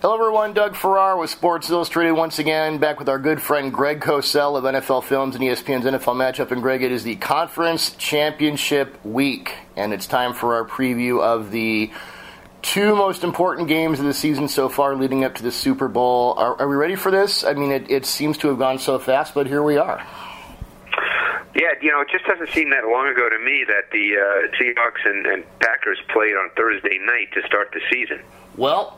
Hello, everyone. Doug Farrar with Sports Illustrated once again, back with our good friend Greg Cosell of NFL Films and ESPN's NFL Matchup. And Greg, it is the Conference Championship Week, and it's time for our preview of the two most important games of the season so far, leading up to the Super Bowl. Are, are we ready for this? I mean, it, it seems to have gone so fast, but here we are. Yeah, you know, it just doesn't seem that long ago to me that the uh, Seahawks and, and Packers played on Thursday night to start the season. Well,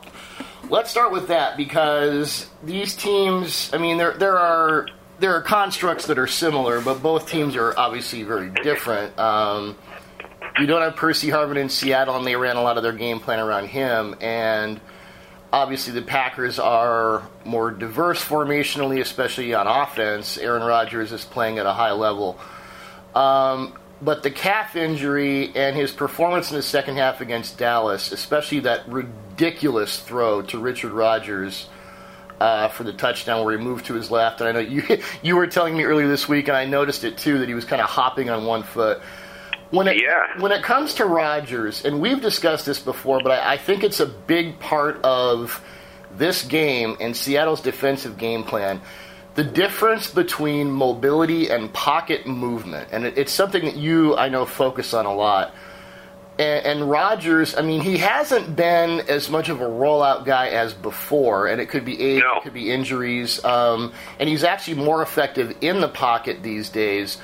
let's start with that because these teams. I mean, there there are there are constructs that are similar, but both teams are obviously very different. Um, you don't have Percy Harvin in Seattle, and they ran a lot of their game plan around him. And obviously, the Packers are more diverse formationally, especially on offense. Aaron Rodgers is playing at a high level. Um, but the calf injury and his performance in the second half against Dallas, especially that throw to Richard Rodgers uh, for the touchdown where he moved to his left, and I know you you were telling me earlier this week, and I noticed it too that he was kind of hopping on one foot. When it Yeah. when it comes to Rodgers, and we've discussed this before, but I, I think it's a big part of this game and Seattle's defensive game plan the difference between mobility and pocket movement, and it, it's something that you, I know, focus on a lot. And, and Rodgers, I mean, he hasn't been as much of a rollout guy as before, and it could be age, No. it could be injuries, um, and he's actually more effective in the pocket these days.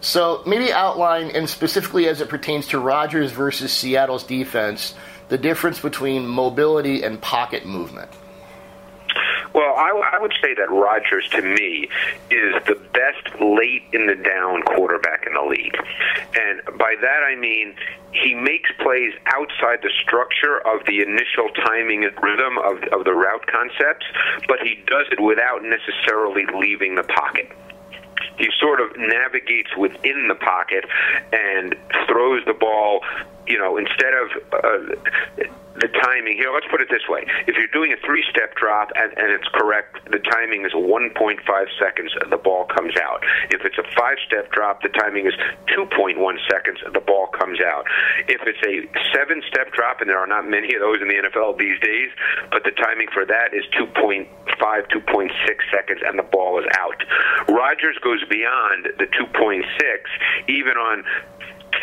So maybe outline, and specifically as it pertains to Rodgers versus Seattle's defense, the difference between mobility and pocket movement. Well, I, would say that Rodgers, to me, is the best late in the down quarterback in the league. And by that I mean he makes plays outside the structure of the initial timing and rhythm of, of the route concepts, but he does it without necessarily leaving the pocket. He sort of navigates within the pocket and throws the ball, you know, instead of uh, the timing. Here, let's put it this way. If you're doing a three step drop and, and it's correct, the timing is 1.5 seconds, the ball comes out. If it's a five step drop, the timing is 2.1 seconds, the ball comes out. If it's a seven step drop, and there are not many of those in the NFL these days, but the timing for that is 2.5, 2.6 seconds, and the ball is out. Rodgers goes beyond the 2.6, even on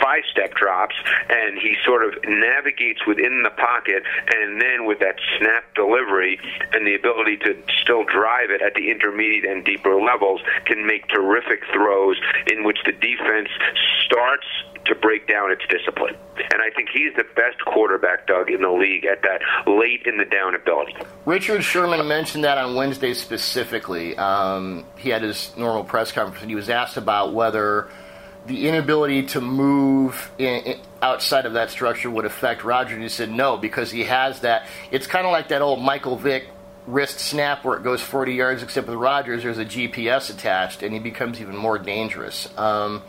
five step drops and he sort of navigates within the pocket and then with that snap delivery and the ability to still drive it at the intermediate and deeper levels can make terrific throws in which the defense starts to break down its discipline. And I think he's the best quarterback, Doug, in the league at that late in the down ability. Richard Sherman mentioned that on Wednesday specifically. Um, he had his normal press conference and he was asked about whether the inability to move in, in, outside of that structure would affect Rodgers. And he said no because he has that. It's kind of like that old Michael Vick wrist snap where it goes 40 yards, except with Rodgers, there's a GPS attached and he becomes even more dangerous. Um,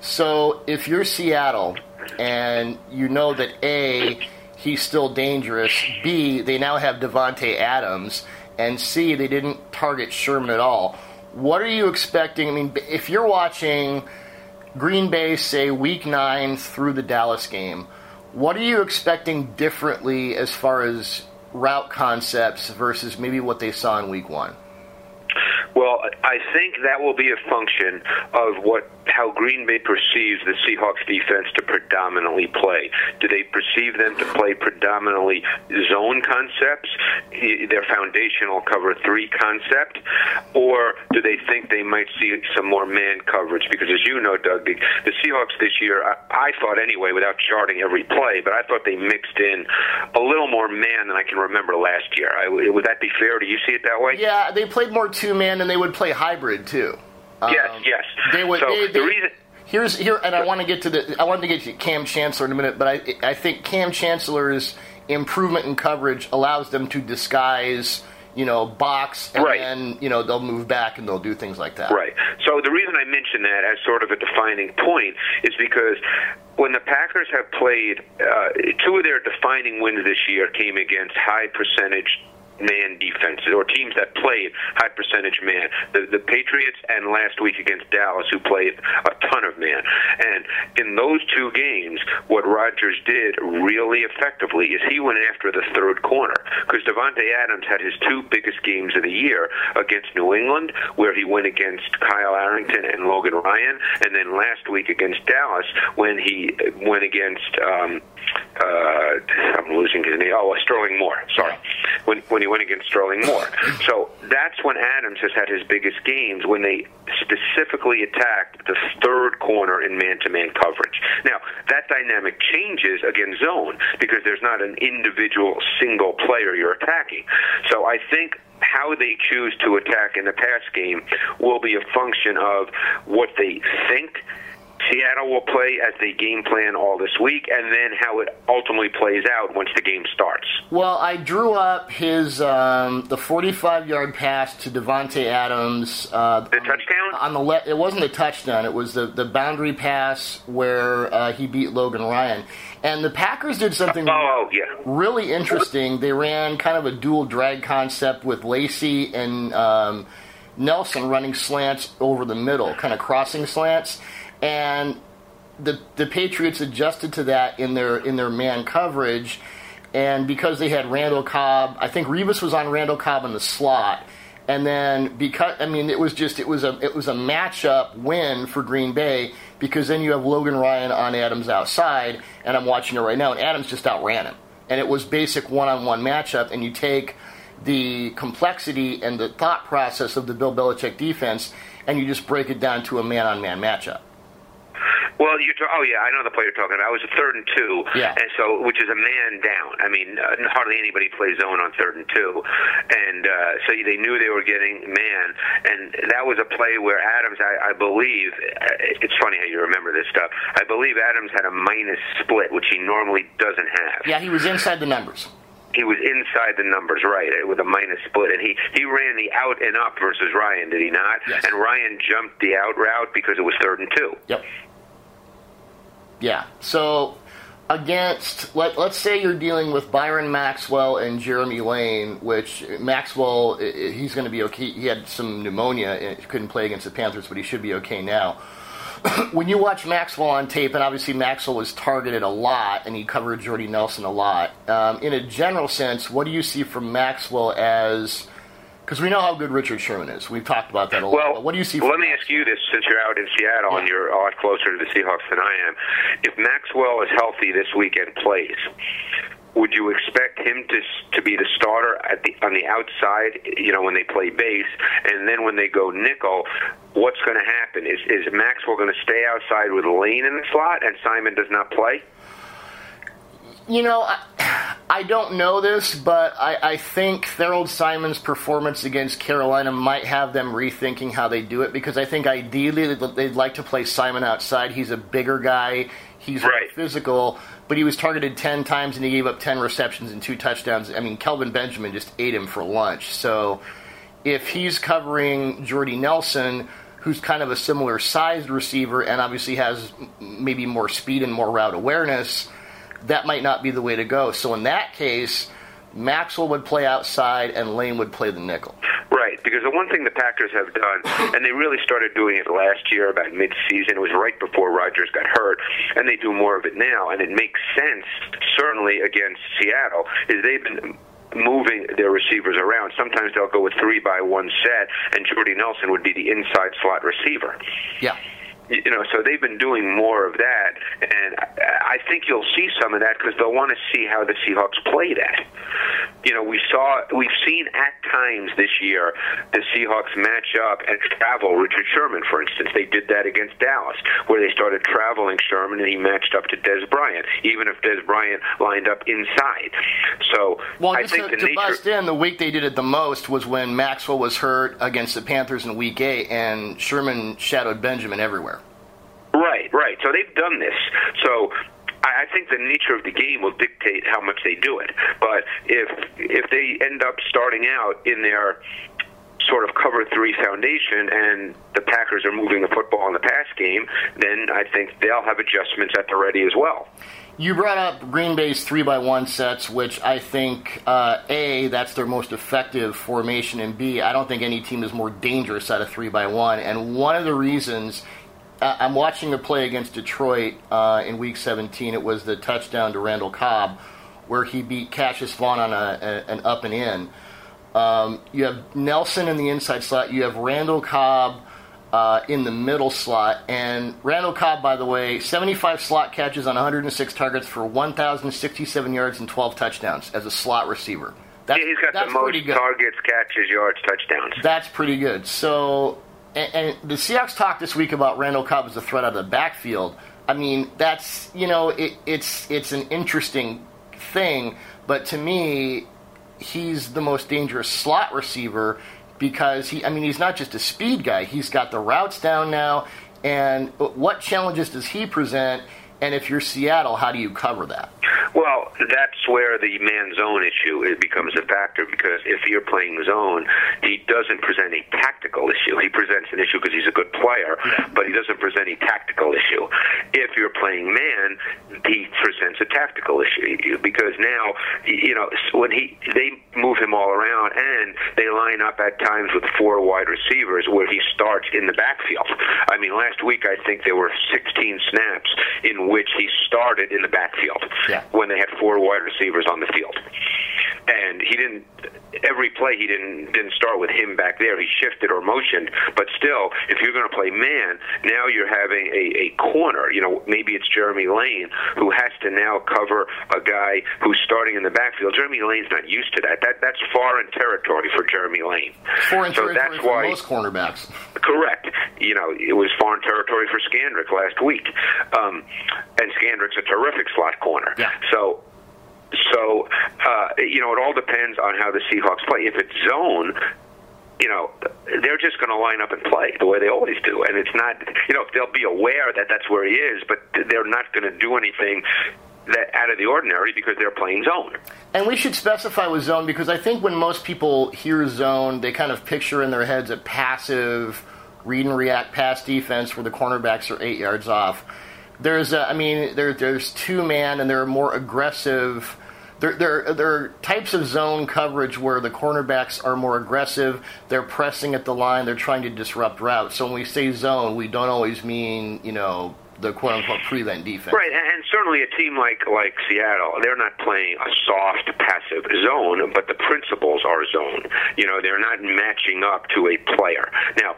so if you're Seattle and you know that A, he's still dangerous, B, they now have Davante Adams, and C, they didn't target Sherman at all. What are you expecting? I mean, if you're watching Green Bay, say week nine through the Dallas game, what are you expecting differently as far as route concepts versus maybe what they saw in week one? Well, I think that will be a function of what how Green Bay perceives the Seahawks defense to predominantly play. Do they perceive them to play predominantly zone concepts, their foundational cover three concept, or do they think they might see some more man coverage? Because as you know, Doug, the, the Seahawks this year, I, I thought anyway, without charting every play, but I thought they mixed in a little more man than I can remember last year. I, would that be fair? Do you see it that way? Yeah, they played more two man and they would play hybrid too. Yes, Um, yes. They would. So they, the reason. Here's here, and I want to get to the. I want to get to Kam Chancellor in a minute, but I I think Kam Chancellor's improvement in coverage allows them to disguise, you know, box, and Right. then you know they'll move back and they'll do things like that. Right. So the reason I mention that as sort of a defining point is because when the Packers have played, uh, two of their defining wins this year came against high percentage man defenses or teams that played high percentage man. The the Patriots and last week against Dallas, who played a ton of man. And in those two games, what Rodgers did really effectively is he went after the third corner because Davante Adams had his two biggest games of the year against New England, where he went against Kyle Arrington and Logan Ryan, and then last week against Dallas when he went against. Um, uh, I'm losing his name. Oh, Sterling Moore. Sorry, when when he went against Sterling Moore. So that's when Adams has had his biggest games when they specifically attacked the third corner in man-to-man coverage. Now that dynamic changes against zone because there's not an individual single player you're attacking. So I think how they choose to attack in the pass game will be a function of what they think Seattle will play as they game plan all this week, and then how it ultimately plays out once the game starts. Well, I drew up his um, the 45 yard pass to Davante Adams. Uh, the touchdown on the le- it wasn't a touchdown. It was the the boundary pass where uh, he beat Logan Ryan. And the Packers did something oh, yeah. really interesting. They ran kind of a dual drag concept with Lacy and um, Nelson running slants over the middle, kind of crossing slants and the the Patriots adjusted to that in their in their man coverage, and because they had Randall Cobb, I think Revis was on Randall Cobb in the slot, and then because I mean it was just it was a it was a matchup win for Green Bay because then you have Logan Ryan on Adams outside, and I'm watching it right now, and Adams just outran him, and it was basic one-on-one matchup, and you take the complexity and the thought process of the Bill Belichick defense, and you just break it down to a man-on-man matchup. Well, you're ta- oh yeah, I know the play you're talking about. I was a third and two, yeah. and so which is a man down. I mean, uh, hardly anybody plays zone on third and two, and uh, so they knew they were getting man, and that was a play where Adams, I, I believe, uh, it's funny how you remember this stuff. I believe Adams had a minus split, which he normally doesn't have. Yeah, he was inside the numbers he was inside the numbers, right, with a minus split, and he he ran the out and up versus Ryan, did he not? Yes. And Ryan jumped the out route because it was third and two. Yep. Yeah. So against let let's say you're dealing with Byron Maxwell and Jeremy Lane, which Maxwell he's going to be okay. He had some pneumonia and couldn't play against the Panthers, but he should be okay now. when you watch Maxwell on tape, and obviously Maxwell was targeted a lot, and he covered Jordy Nelson a lot. Um, in a general sense, what do you see from Maxwell as because we know how good Richard Sherman is. We've talked about that a lot. Well, what do you see? Well, let me ask you this: since you're out in Seattle yeah. and you're a lot closer to the Seahawks than I am, if Maxwell is healthy this weekend, plays, would you expect him to to be the starter at the on the outside? You know, when they play base, and then when they go nickel, what's going to happen? Is is Maxwell going to stay outside with Lane in the slot, and Simon does not play? You know, I, I don't know this, but I, I think Tharold Simon's performance against Carolina might have them rethinking how they do it because I think ideally they'd, they'd like to play Simon outside. He's a bigger guy, he's right. physical, but he was targeted 10 times and he gave up 10 receptions and two touchdowns. I mean, Kelvin Benjamin just ate him for lunch. So if he's covering Jordy Nelson, who's kind of a similar sized receiver and obviously has maybe more speed and more route awareness that might not be the way to go. So in that case, Maxwell would play outside and Lane would play the nickel. Right, because the one thing the Packers have done, and they really started doing it last year about mid-season, it was right before Rodgers got hurt, and they do more of it now, and it makes sense, certainly against Seattle, is they've been moving their receivers around. Sometimes they'll go with three by one set, and Jordy Nelson would be the inside slot receiver. Yeah you know, so they've been doing more of that, and I think you'll see some of that because they'll want to see how the Seahawks play that. You know, we saw, we've seen at times this year the Seahawks match up and travel Richard Sherman, for instance. They did that against Dallas, where they started traveling Sherman and he matched up to Dez Bryant, even if Dez Bryant lined up inside. So well, I think to, the to bust in, the week they did it the most was when Maxwell was hurt against the Panthers in Week Eight, and Sherman shadowed Benjamin everywhere. Right, right. So they've done this. So I think the nature of the game will dictate how much they do it. But if if they end up starting out in their sort of cover three foundation and the Packers are moving the football in the pass game, then I think they'll have adjustments at the ready as well. You brought up Green Bay's three by one sets, which I think uh, a that's their most effective formation, and b I don't think any team is more dangerous at a three by one. And one of the reasons I'm watching a play against Detroit uh, in Week 17. It was the touchdown to Randall Cobb, where he beat Cassius Vaughn on a, a, an up and in. Um, you have Nelson in the inside slot. You have Randall Cobb uh, in the middle slot. And Randall Cobb, by the way, 75 slot catches on 106 targets for 1,067 yards and 12 touchdowns as a slot receiver. That's, yeah, he's got the most targets, catches, yards, touchdowns. That's pretty good. So, and, and, the Seahawks talked this week about Randall Cobb as a threat out of the backfield. I mean, that's you know, it, it's it's an interesting thing, but to me, he's the most dangerous slot receiver because he I mean he's not just a speed guy. He's got the routes down now and what challenges does he present and if you're Seattle, how do you cover that? Well, that's where the man zone issue it becomes a factor because if you're playing zone, he doesn't present a tactical issue. He presents an issue because he's a good player, yeah. but he doesn't present a tactical issue. If you're playing man, he presents a tactical issue because now you know when he they move him all around and they line up at times with four wide receivers where he starts in the backfield. I mean, last week I think there were 16 snaps in which he started in the backfield. Yeah when they had four wide receivers on the field. And he didn't every play he didn't didn't start with him back there. He shifted or motioned, but still, if you're going to play man, now you're having a, a corner. You know, maybe it's Jeremy Lane who has to now cover a guy who's starting in the backfield. Jeremy Lane's not used to that. That that's foreign territory for Jeremy Lane. Foreign so territory that's for why, most cornerbacks. Correct. You know, it was foreign territory for Scandrick last week, um, and Scandrick's a terrific slot corner. Yeah. So so, uh, you know, it all depends on how the Seahawks play. If it's zone, you know, they're just going to line up and play the way they always do. And it's not, you know, they'll be aware that that's where he is, but they're not going to do anything that out of the ordinary because they're playing zone. And we should specify with zone because I think when most people hear zone, they kind of picture in their heads a passive read and react pass defense where the cornerbacks are eight yards off. There's, a, I mean, there, there's two man and they're more aggressive there, there, there are types of zone coverage where the cornerbacks are more aggressive. They're pressing at the line. They're trying to disrupt routes. So when we say zone, we don't always mean you know the quote unquote prevent defense. Right, and certainly a team like like Seattle, they're not playing a soft passive zone, but the principles are zone. You know, they're not matching up to a player. Now,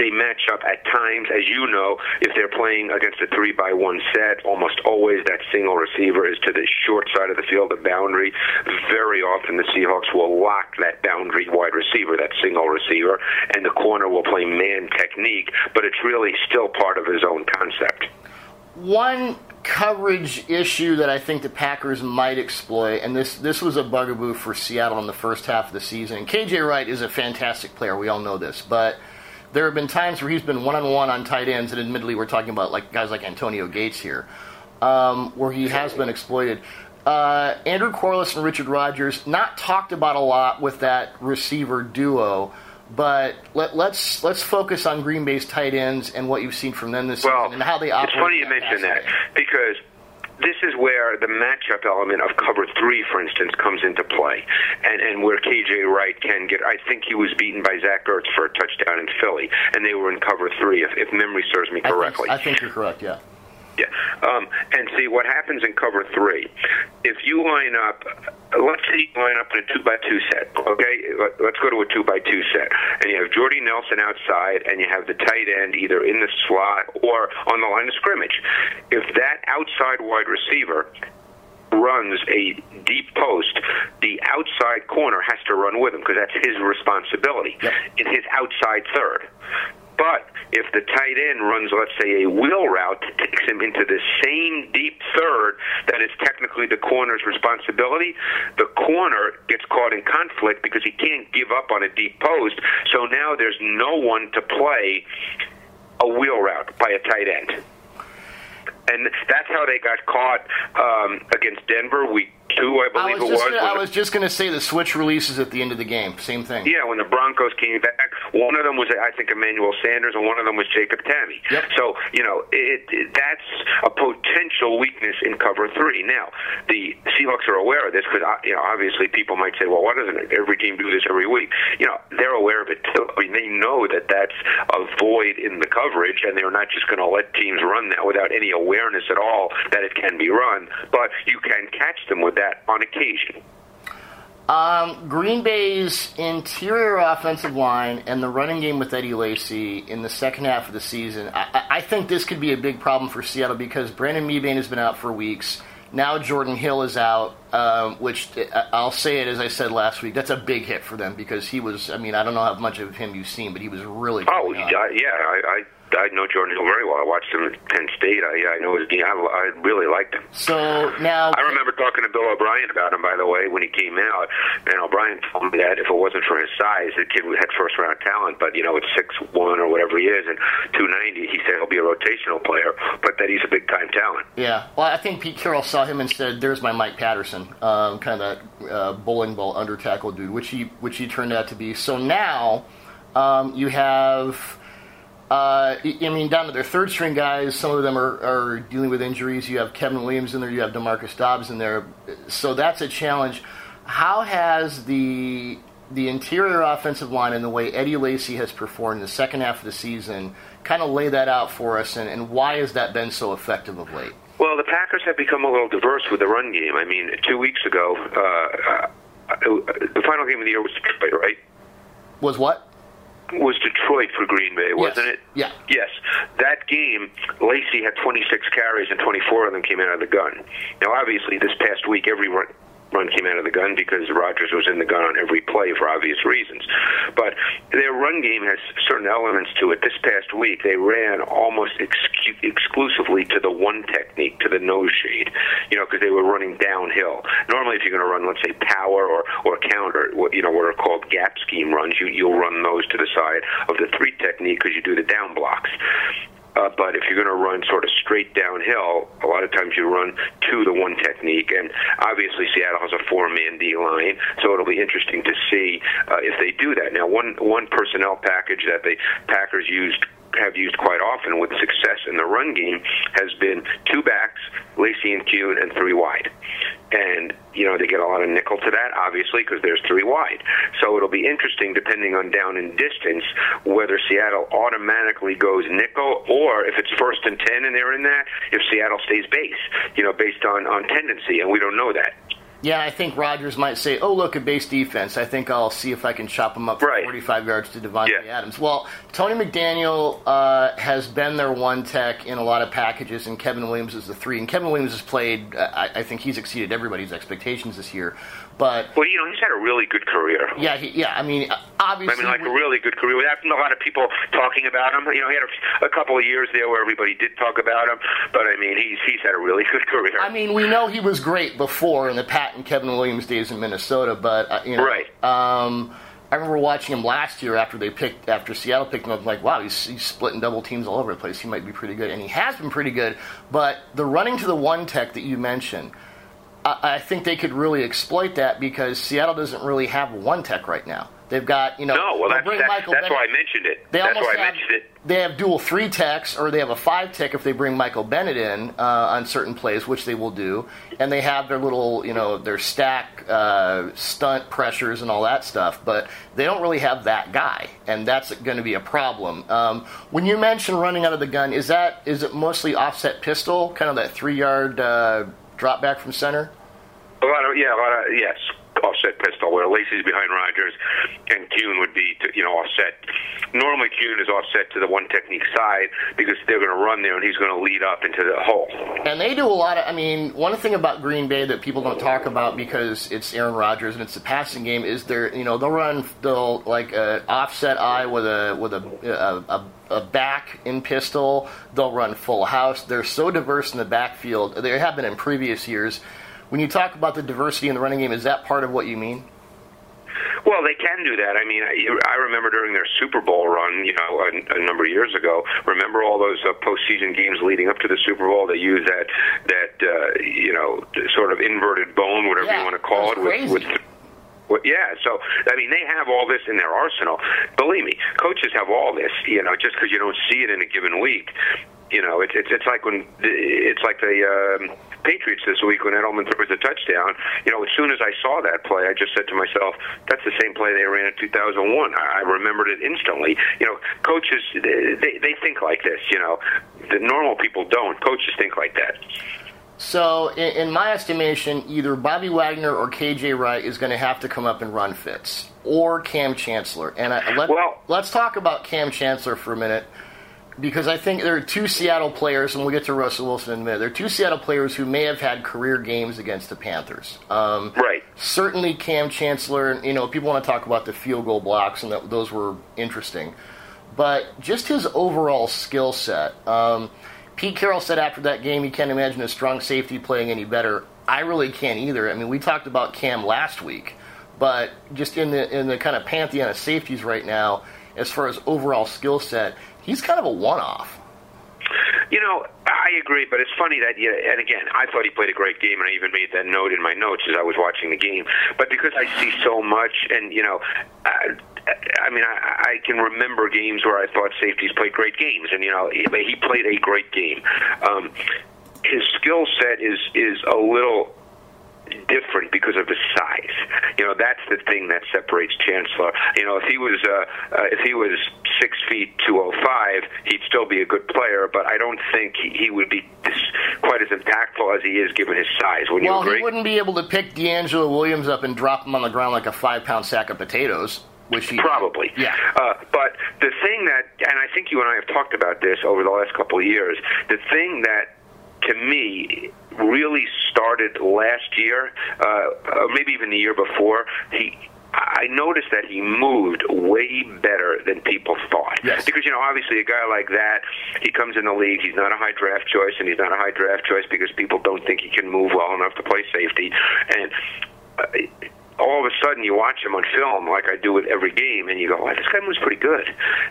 they match up at times, as you know, if they're playing against a three by one set, almost always that single receiver is to the short side of the field, the boundary. Very often the Seahawks will lock that boundary wide receiver, that single receiver, and the corner will play man technique, but it's really still part of his own concept. One coverage issue that I think the Packers might exploit, and this this was a bugaboo for Seattle in the first half of the season. KJ Wright is a fantastic player, we all know this, but there have been times where he's been one on one on tight ends, and admittedly, we're talking about like guys like Antonio Gates here, um, where he has been exploited. Uh, Andrew Quarless and Richard Rodgers not talked about a lot with that receiver duo, but let, us let's, let's focus on Green Bay's tight ends and what you've seen from them this well, season and how they operate. It's funny you mention that because this is where the matchup element of cover three, for instance, comes into play, and and where KJ Wright can get. I think he was beaten by Zach Ertz for a touchdown in Philly, and they were in cover three, if, if memory serves me correctly. I think, I think you're correct. Yeah. Yeah. Um, and see what happens in cover three. If you line up, let's say you line up in a two by two set. Okay, let's go to a two by two set, and you have Jordy Nelson outside, and you have the tight end either in the slot or on the line of scrimmage. If that outside wide receiver runs a deep post, the outside corner has to run with him because that's his responsibility yep. in his outside third. But if the tight end runs, let's say, a wheel route that takes him into the same deep third that is technically the corner's responsibility, the corner gets caught in conflict because he can't give up on a deep post. So now there's no one to play a wheel route by a tight end and that's how they got caught um, against Denver week two, I believe I was it was. gonna, I was just going to say the switch releases at the end of the game. Same thing. Yeah, when the Broncos came back, one of them was I think Emmanuel Sanders, and one of them was Jacob Tamme. Yep. So you know it, it, that's a potential weakness in cover three. Now the Seahawks are aware of this because uh, you know obviously people might say, well, why doesn't every team do this every week? You know they're aware of it too. I mean they know that that's a void in the coverage, and they're not just going to let teams run that without any awareness at all that it can be run. But you can catch them with that on occasion. Um, Green Bay's interior offensive line and the running game with Eddie Lacy in the second half of the season, I, I think this could be a big problem for Seattle because Brandon Mebane has been out for weeks. Now Jordan Hill is out, um, which uh, I'll say it as I said last week. That's a big hit for them because he was. I mean, I don't know how much of him you've seen, but he was really. Oh, yeah, I, I I know Jordan Hill very well. I watched him at Penn State. I, I know his game. I, I really liked him. So now, I remember talking to Bill O'Brien about him, by the way, when he came out. And O'Brien told me that if it wasn't for his size, the kid had first round talent. But you know, at six one or whatever he is, and two ninety, he said he'll be a rotational player, but that he's a big time talent. Yeah, well, I think Pete Carroll saw him and said, "There's my Mike Patterson, um, kind of that uh, bowling ball under tackle dude," which he which he turned out to be. So now um, you have. Uh, I mean, down to their third string guys, some of them are, are dealing with injuries. You have Kevin Williams in there, you have Demarcus Dobbs in there, so that's a challenge. How has the the interior offensive line and the way Eddie Lacy has performed in the second half of the season kind of lay that out for us, and, and why has that been so effective of late? Well, the Packers have become a little diverse with the run game. I mean, two weeks ago, uh, uh, the final game of the year was Detroit, right? Was what? Was Detroit for Green Bay, wasn't Yes. it? Yeah. Yes. That game, Lacy had 26 carries and 24 of them came out of the gun. Now, obviously, this past week, every run, run came out of the gun because Rodgers was in the gun on every play for obvious reasons. But their run game has certain elements to it. This past week, they ran almost excu- exclusively to the one technique, to the nose shade, you know, because they were running downhill. Normally, if you're going to run, let's say, power or, or counter, what- you know, what are called gap scheme runs, you, you'll run those to the side of the three technique because you do the down blocks. Uh, but if you're going to run sort of straight downhill, a lot of times you run to the one technique. And obviously, Seattle has a four-man D line, so it'll be interesting to see uh, if they do that. Now, one one personnel package that the Packers used have used quite often with success in the run game has been two backs, Lacy and Kuhn, and three wide. And, you know, they get a lot of nickel to that, obviously, because there's three wide. So it'll be interesting, depending on down and distance, whether Seattle automatically goes nickel or if it's first and 10 and they're in that, if Seattle stays base, you know, based on, on tendency. And we don't know that. Yeah, I think Rodgers might say, "Oh, look, a base defense. I think I'll see if I can chop them up for Right. 45 yards to Davante Yeah. Adams." Well, Tony McDaniel uh, has been their one tech in a lot of packages, and Kevin Williams is the three. And Kevin Williams has played. Uh, I, I think he's exceeded everybody's expectations this year. But Well, you know, he's had a really good career. yeah, he, yeah. I mean, obviously, I mean, like we- a really good career. Without a lot of people talking about him, you know, he had a, a couple of years there where everybody did talk about him. But I mean, he's he's had a really good career. I mean, we know he was great before in the Pat and Kevin Williams days in Minnesota, but uh, you know, Right. Um, I remember watching him last year after they picked after Seattle picked him up. I'm like, wow, he's, he's splitting double teams all over the place. He might be pretty good, and he has been pretty good. But the running to the one tech that you mentioned, I, I think they could really exploit that because Seattle doesn't really have one tech right now. They've got you know. no, well, that's bring that's, Michael that's Bennett- why I mentioned it. they that's why I have, mentioned it. They have dual three techs, or they have a five tech if they bring Michael Bennett in uh, on certain plays, which they will do. And they have their little, you know, their stack uh, stunt pressures and all that stuff. But they don't really have that guy, and that's going to be a problem. Um, when you mention running out of the gun, is that is it mostly offset pistol, kind of that three yard uh, drop back from center? A lot of yeah, a lot of yes, offset pistol where Lacy's behind Rodgers and Kuhn would be to, you know offset. Normally Kuhn is offset to the one technique side because they're going to run there and he's going to lead up into the hole. And they do a lot of. I mean, one thing about Green Bay that people don't talk about because it's Aaron Rodgers and it's the passing game is they're you know they'll run they'll like a offset eye with a with a a, a, a back in pistol. They'll run full house. They're so diverse in the backfield. They have been in previous years. When you talk about the diversity in the running game, is that part of what you mean? Well, they can do that. I mean, I, I remember during their Super Bowl run, you know, a, a number of years ago. Remember all those uh, postseason games leading up to the Super Bowl? They used that that uh, you know sort of inverted bone, whatever Yeah, you want to call it, was with, with well, yeah, so I mean, they have all this in their arsenal. Believe me, coaches have all this. You know, just because you don't see it in a given week, you know, it's it's, it's like when it's like the um, Patriots this week when Edelman throws a touchdown. You know, as soon as I saw that play, I just said to myself, "That's the same play they ran in 2001." I, I remembered it instantly. You know, coaches they, they think like this. You know, the normal people don't. Coaches think like that. So, in, my estimation, either Bobby Wagner or KJ Wright is going to have to come up and run fits, or Kam Chancellor. And I, let, Well- let's talk about Kam Chancellor for a minute, because I think there are two Seattle players, and we'll get to Russell Wilson in a minute. There are two Seattle players who may have had career games against the Panthers. Um, Right. certainly Kam Chancellor, you know, people want to talk about the field goal blocks, and that, those were interesting. But just his overall skill set. Um, Pete Carroll said after that game he can't imagine a strong safety playing any better. I really can't either. I mean, we talked about Kam last week, but just in the in the kind of pantheon of safeties right now, as far as overall skill set, he's kind of a one-off. You know, I agree, but it's funny that, yeah, and again, I thought he played a great game, and I even made that note in my notes as I was watching the game. But because I see so much, and, you know, I, I mean, I, I can remember games where I thought safeties played great games, and, you know, he, he played a great game. Um, his skill set is is a little different because of his size. You know, that's the thing that separates Chancellor. You know, if he was uh, uh, if he was six feet two oh five, he'd still be a good player. But I don't think he, he would be this, quite as impactful as he is given his size. Would you Well, agree? he wouldn't be able to pick DeAngelo Williams up and drop him on the ground like a five-pound sack of potatoes, which he Probably. Yeah. Uh, but the thing that, and I think you and I have talked about this over the last couple of years, the thing that to me really started last year, uh, or maybe even the year before, he. I noticed that he moved way better than people thought. Yes. Because, you know, obviously a guy like that, he comes in the league, he's not a high draft choice, and he's not a high draft choice because people don't think he can move well enough to play safety. And uh, all of a sudden you watch him on film like I do with every game, and you go, wow, this guy moves pretty good.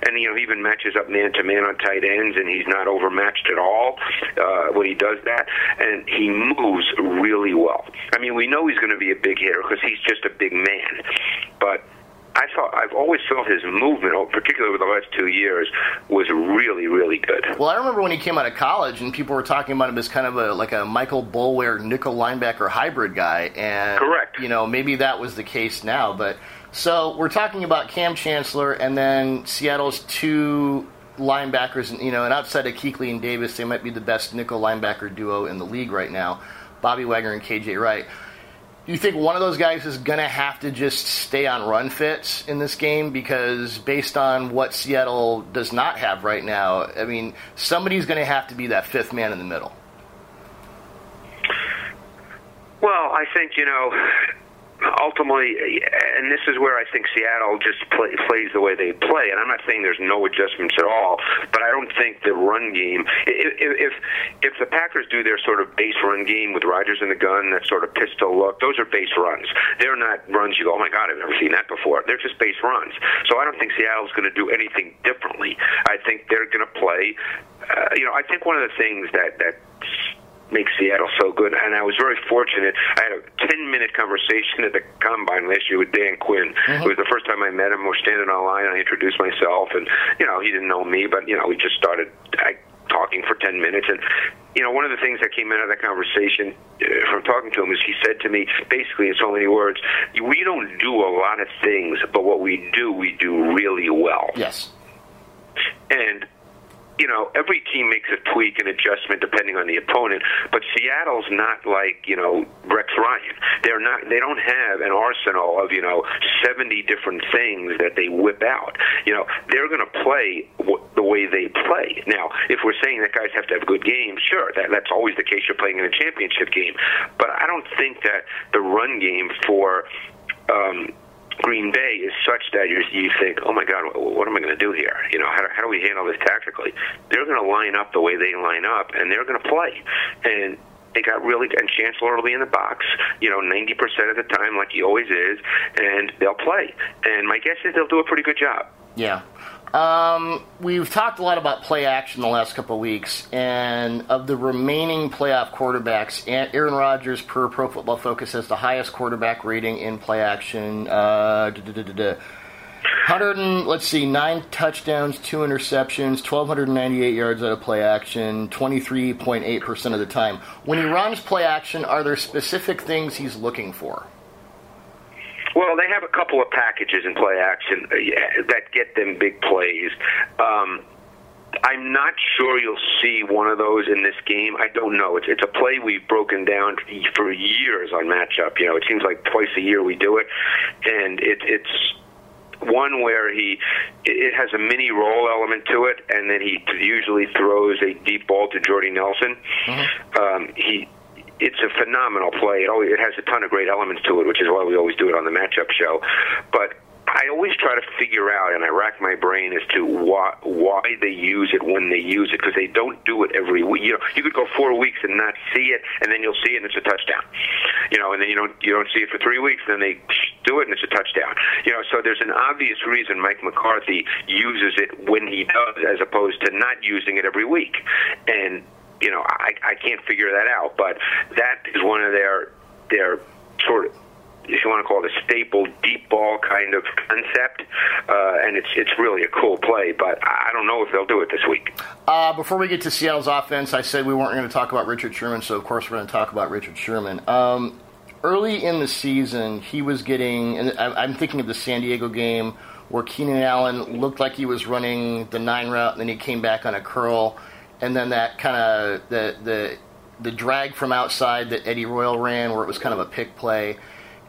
And you know, he even matches up man to man on tight ends, and he's not overmatched at all uh, when he does that. And he moves really well. I mean, we know he's going to be a big hitter because he's just a big man, but. I thought I've always felt his movement, particularly over the last two years, was really, really good. Well, I remember when he came out of college, and people were talking about him as kind of a like a Michael Boulware nickel linebacker hybrid guy, and Correct. You know, maybe that was the case now, but so we're talking about Kam Chancellor, and then Seattle's two linebackers, and you know, and outside of Kuechly and Davis, they might be the best nickel linebacker duo in the league right now, Bobby Wagner and KJ Wright. You think one of those guys is going to have to just stay on run fits in this game? Because based on what Seattle does not have right now, I mean, somebody's going to have to be that fifth man in the middle. Well, I think you know. Ultimately, and this is where I think Seattle just play, plays the way they play. And I'm not saying there's no adjustments at all, but I don't think the run game. If if, if the Packers do their sort of base run game with Rodgers in the gun, that sort of pistol look, those are base runs. They're not runs you go, oh my god, I've never seen that before. They're just base runs. So I don't think Seattle's going to do anything differently. I think they're going to play. Uh, you know, I think one of the things that that makes Seattle so good. And I was very fortunate. I had a 10 minute conversation at the combine last year with Dan Quinn. It was the first time I met him. We were standing on line. I introduced myself, and you know he didn't know me, but you know we just started. I, talking for 10 minutes and you know one of the things that came out of that conversation uh, from talking to him is he said to me basically in so many words we don't do a lot of things but what we do we do really well Yes. and you know, every team makes a tweak and adjustment depending on the opponent, but Seattle's not like, you know, Rex Ryan. They're not they don't have an arsenal of, you know, 70 different things that they whip out. You know, they're going to play w- the way they play. Now, if we're saying that guys have to have good games, sure, that that's always the case you're playing in a championship game. But I don't think that the run game for um Green Bay is such that you you think, oh my God, what am I going to do here? You know, how how do we handle this tactically? They're going to line up the way they line up, and they're going to play. And they got really and Chancellor will be in the box, you know, 90% of the time, like he always is, and they'll play. And my guess is they'll do a pretty good job. Yeah. Um, we've talked a lot about play action the last couple of weeks, and of the remaining playoff quarterbacks, Aaron Rodgers, per Pro Football Focus, has the highest quarterback rating in play action. Uh, 100 and, let's see, nine touchdowns, two interceptions, 1,298 yards out of play action, 23.8% of the time. When he runs play action, are there specific things he's looking for? Well, they have a couple of packages in play action uh, that get them big plays. Um, I'm not sure you'll see one of those in this game. I don't know. It's it's a play we've broken down for years on matchup. You know, it seems like twice a year we do it, and it, it's one where he it has a mini roll element to it, and then he usually throws a deep ball to Jordy Nelson. Mm-hmm. Um, he it's a phenomenal play. It always it has a ton of great elements to it, which is why we always do it on the matchup show. But I always try to figure out, and I rack my brain as to why why they use it when they use it because they don't do it every week. You know, you could go four weeks and not see it, and then you'll see it and it's a touchdown. You know, and then you don't you don't see it for three weeks, and then they do it and it's a touchdown. You know, so there's an obvious reason Mike McCarthy uses it when he does, as opposed to not using it every week, and you know, I, I can't figure that out. But that is one of their their sort of if you want to call it a staple deep ball kind of concept, uh, and it's it's really a cool play. But I don't know if they'll do it this week. Uh, before we get to Seattle's offense, I said we weren't going to talk about Richard Sherman, so of course we're going to talk about Richard Sherman. Um, early in the season, he was getting, and I'm thinking of the San Diego game where Keenan Allen looked like he was running the nine route, and then he came back on a curl and then that kind of the the the drag from outside that Eddie Royal ran, where it was kind of a pick play.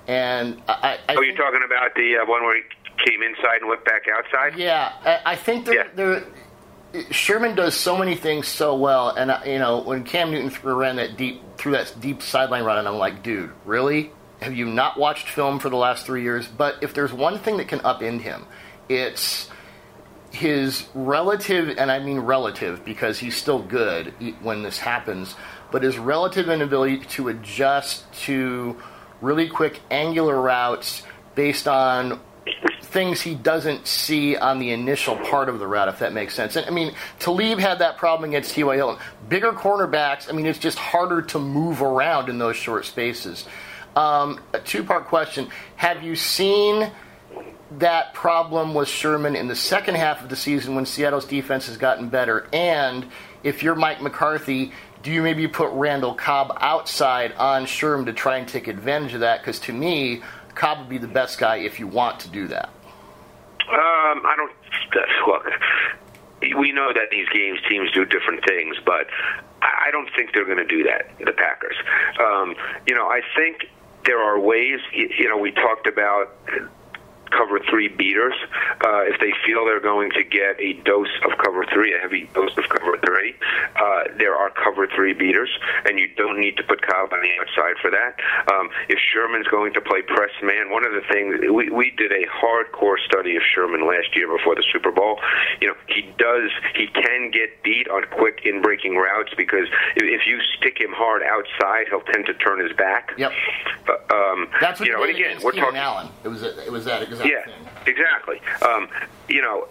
And I, I oh, you're talking about the uh, one where he came inside and went back outside? Yeah, I, I think there, yeah. Sherman does so many things so well, and uh, you know when Cam Newton threw, ran that deep through that deep sideline run, and I'm like, dude, really? Have you not watched film for the last three years? But if there's one thing that can upend him, it's his relative, and I mean relative because he's still good when this happens, but his relative inability to adjust to really quick angular routes based on things he doesn't see on the initial part of the route, if that makes sense. And I mean, Talib had that problem against T.Y. Hilton. Bigger cornerbacks, I mean, it's just harder to move around in those short spaces. Um, a two part question Have you seen that problem was Sherman in the second half of the season when Seattle's defense has gotten better? And if you're Mike McCarthy, do you maybe put Randall Cobb outside on Sherman to try and take advantage of that? Because to me, Cobb would be the best guy if you want to do that. Um, I don't look. We know that these games teams do different things, but I don't think they're going to do that. The Packers. Um, you know, I think there are ways. You know, we talked about cover three beaters. Uh, if they feel they're going to get a dose of cover three, a heavy dose of cover three, uh, there are cover three beaters, and you don't need to put Cobb on the outside for that. Um, if Sherman's going to play press man, one of the things we, we did a hardcore study of Sherman last year before the Super Bowl. You know, he does, he can get beat on quick in breaking routes because if you stick him hard outside, he'll tend to turn his back. Yep. Uh, um, That's what you know, and again, we're talking. Allen. It was it was that exact yeah, thing. exactly. Um, you know,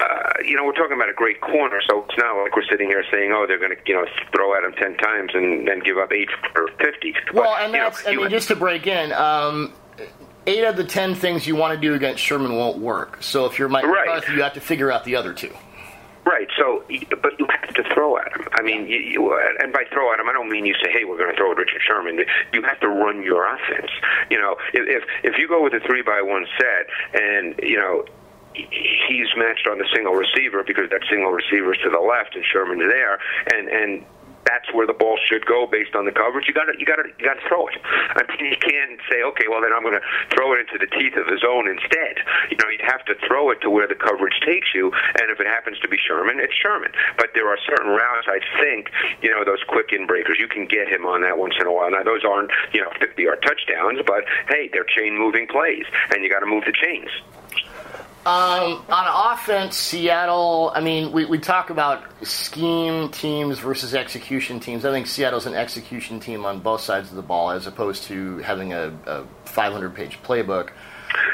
uh, you know, we're talking about a great corner, so it's not like we're sitting here saying, "Oh, they're going to, you know, throw at him ten times and then give up eight or 50. Well, but, and that's, know, I mean, just to break in, um, eight of the ten things you want to do against Sherman won't work. So if you're Mike right. McCarthy, you have to figure out the other two. Right. So, but you have to throw at him. I mean, you, you, and by throw at him, I don't mean you say, "Hey, we're going to throw at Richard Sherman." You have to run your offense. You know, if if, if you go with a three by one set, and you know he's matched on the single receiver because that single receiver is to the left and Sherman's there, and and that's where the ball should go based on the coverage. You got to you got to you got to throw it. I mean, you can't say, okay, well then I'm going to throw it into the teeth of the zone instead. You know, you'd have to throw it to where the coverage takes you, and if it happens to be Sherman, it's Sherman. But there are certain routes I think you know those quick in breakers. You can get him on that once in a while. Now those aren't you know 50 yard touchdowns, but hey, they're chain moving plays, and you got to move the chains. Um, on offense, Seattle. I mean, we, we talk about scheme teams versus execution teams. I think Seattle's an execution team on both sides of the ball, as opposed to having a, a 500-page playbook.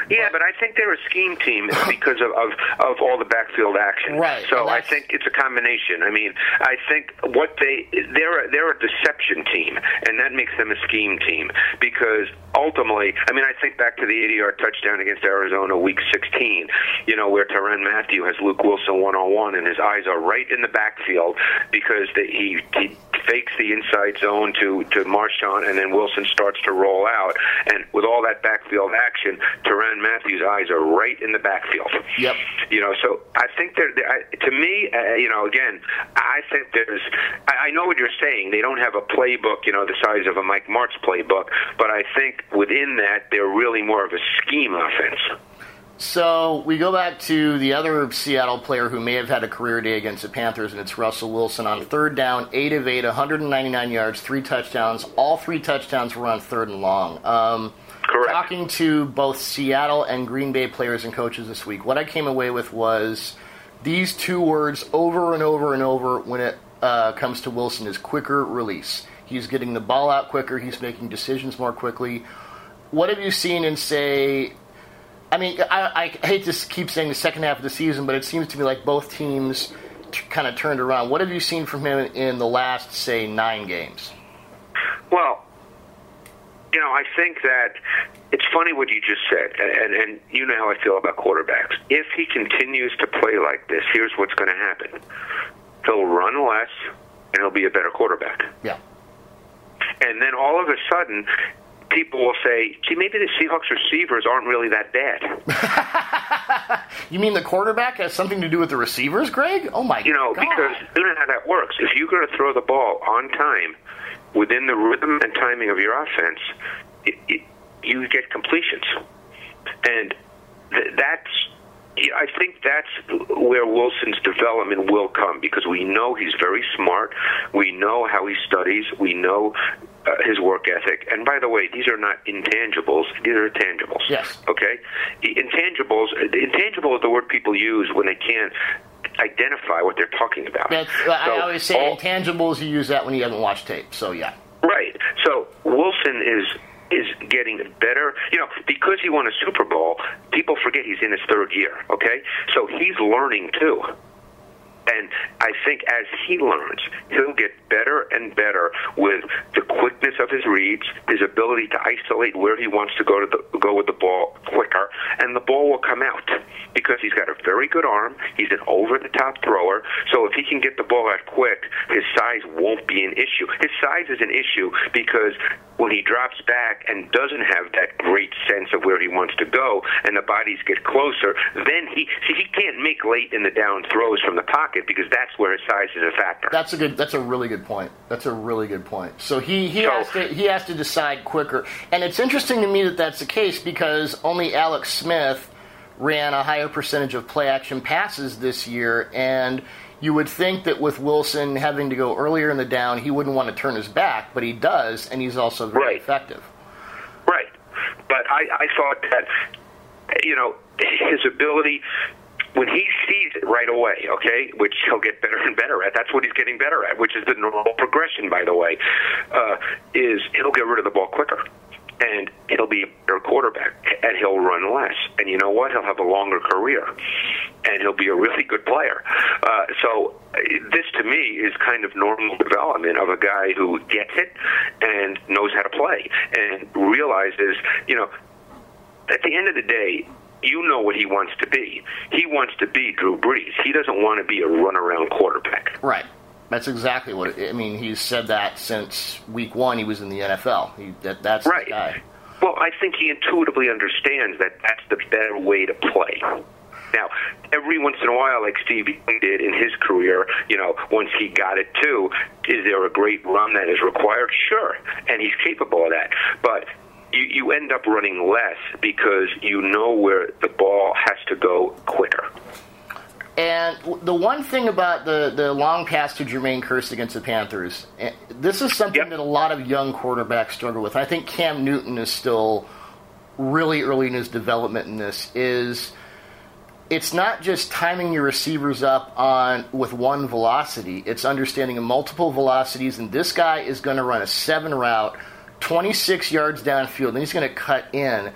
Yeah, but I think they're a scheme team because of, of, of all the backfield action. Right. So I think it's a combination. I mean, I think what they they're a, they're a deception team, and that makes them a scheme team because ultimately, I mean, I think back to the 80-yard touchdown against Arizona, Week 16. You know, where Tyrann Mathieu has Luke Wilson one-on-one, and his eyes are right in the backfield because the, he, he fakes the inside zone to to Marshawn, and then Wilson starts to roll out, and with all that backfield action. Tyrann Mathieu's eyes are right in the backfield. Yep. You know, so I think that to me, uh, you know, again, I think there's. I, I know what you're saying. They don't have a playbook, you know, the size of a Mike Martz playbook, but I think within that, they're really more of a scheme offense. So we go back to the other Seattle player who may have had a career day against the Panthers, and it's Russell Wilson on third down, eight of eight, 199 yards, three touchdowns. All three touchdowns were on third and long. Um, Correct. Talking to both Seattle and Green Bay players and coaches this week, what I came away with was these two words over and over and over when it uh, comes to Wilson is quicker release. He's getting the ball out quicker. He's making decisions more quickly. What have you seen in say? I mean, I, I hate to keep saying the second half of the season, but it seems to me like both teams t- kind of turned around. What have you seen from him in the last, say, nine games? Well, you know, I think that it's funny what you just said, and, and you know how I feel about quarterbacks. If he continues to play like this, here's what's going to happen: he'll run less, and he'll be a better quarterback. Yeah. And then all of a sudden, people will say, "Gee, maybe the Seahawks receivers aren't really that bad." you mean the quarterback has something to do with the receivers, Greg? Oh my! You know, God. because you know how that works. If you're going to throw the ball on time, within the rhythm and timing of your offense, it, it, you get completions, and th- that's. I think that's where Wilson's development will come because we know he's very smart. We know how he studies. We know uh, his work ethic. And by the way, these are not intangibles; these are tangibles. Yes. Okay. Intangibles. Intangible is the word people use when they can't identify what they're talking about. That's, I always say all- intangibles. You use that when you haven't watched tape. So yeah. Right. So Wilson is is getting better. You know, because he won a Super Bowl, people forget he's in his third year. Okay, so he's learning too. And I think as he learns, he'll get better and better with the quickness of his reads, his ability to isolate where he wants to go to the, go with the ball quicker, and the ball will come out because he's got a very good arm. He's an over-the-top thrower, so if he can get the ball out quick, his size won't be an issue. His size is an issue because when he drops back and doesn't have that great sense of where he wants to go, and the bodies get closer, then he see he can't make late in the down throws from the pocket because that's where his size is a factor. That's a good. That's a really good point. That's a really good point. So he he So- has to he has to decide quicker, and it's interesting to me that that's the case because only Alex Smith ran a higher percentage of play action passes this year, and you would think that with Wilson having to go earlier in the down, he wouldn't want to turn his back, but he does, and he's also very Right. effective. Right. But I, I thought that, you know, his ability, when he sees it right away, okay, which he'll get better and better at, that's what he's getting better at, which is the normal progression, by the way, uh, is he'll get rid of the ball quicker. And he'll be a better quarterback, and he'll run less. And you know what? He'll have a longer career, and he'll be a really good player. Uh, so this, to me, is kind of normal development of a guy who gets it and knows how to play and realizes, you know, at the end of the day, you know what he wants to be. He wants to be Drew Brees. He doesn't want to be a runaround quarterback. Right. That's exactly what it, I mean. He's said that since week one. He was in the NFL. He, that, that's Right. the guy. Well, I think he intuitively understands that that's the better way to play. Now, every once in a while, like Steve did in his career, you know, once he got it too, is there a great run that is required? Sure, and he's capable of that. But you, you end up running less because you know where the ball has to go quicker. And the one thing about the, the long pass to Jermaine Kearse against the Panthers, eh, this is something Yep. that a lot of young quarterbacks struggle with. I think Cam Newton is still really early in his development in this. Is it's not just timing your receivers up on with one velocity. It's understanding multiple velocities, and this guy is going to run a seven route, 26 yards downfield, and he's going to cut in.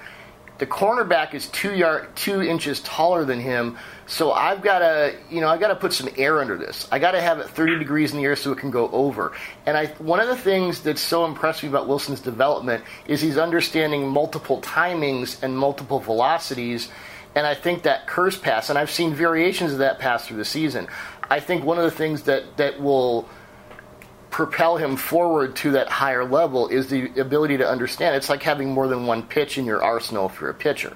The cornerback is two yard, two inches taller than him, so I've got to, you know, I've got to put some air under this. I got to have it 30 degrees in the air so it can go over. And I, one of the things that's so impressed me about Wilson's development is he's understanding multiple timings and multiple velocities and I think that Kearse pass, and I've seen variations of that pass through the season. I think one of the things that, that will propel him forward to that higher level is the ability to understand. It's like having more than one pitch in your arsenal if you're a pitcher.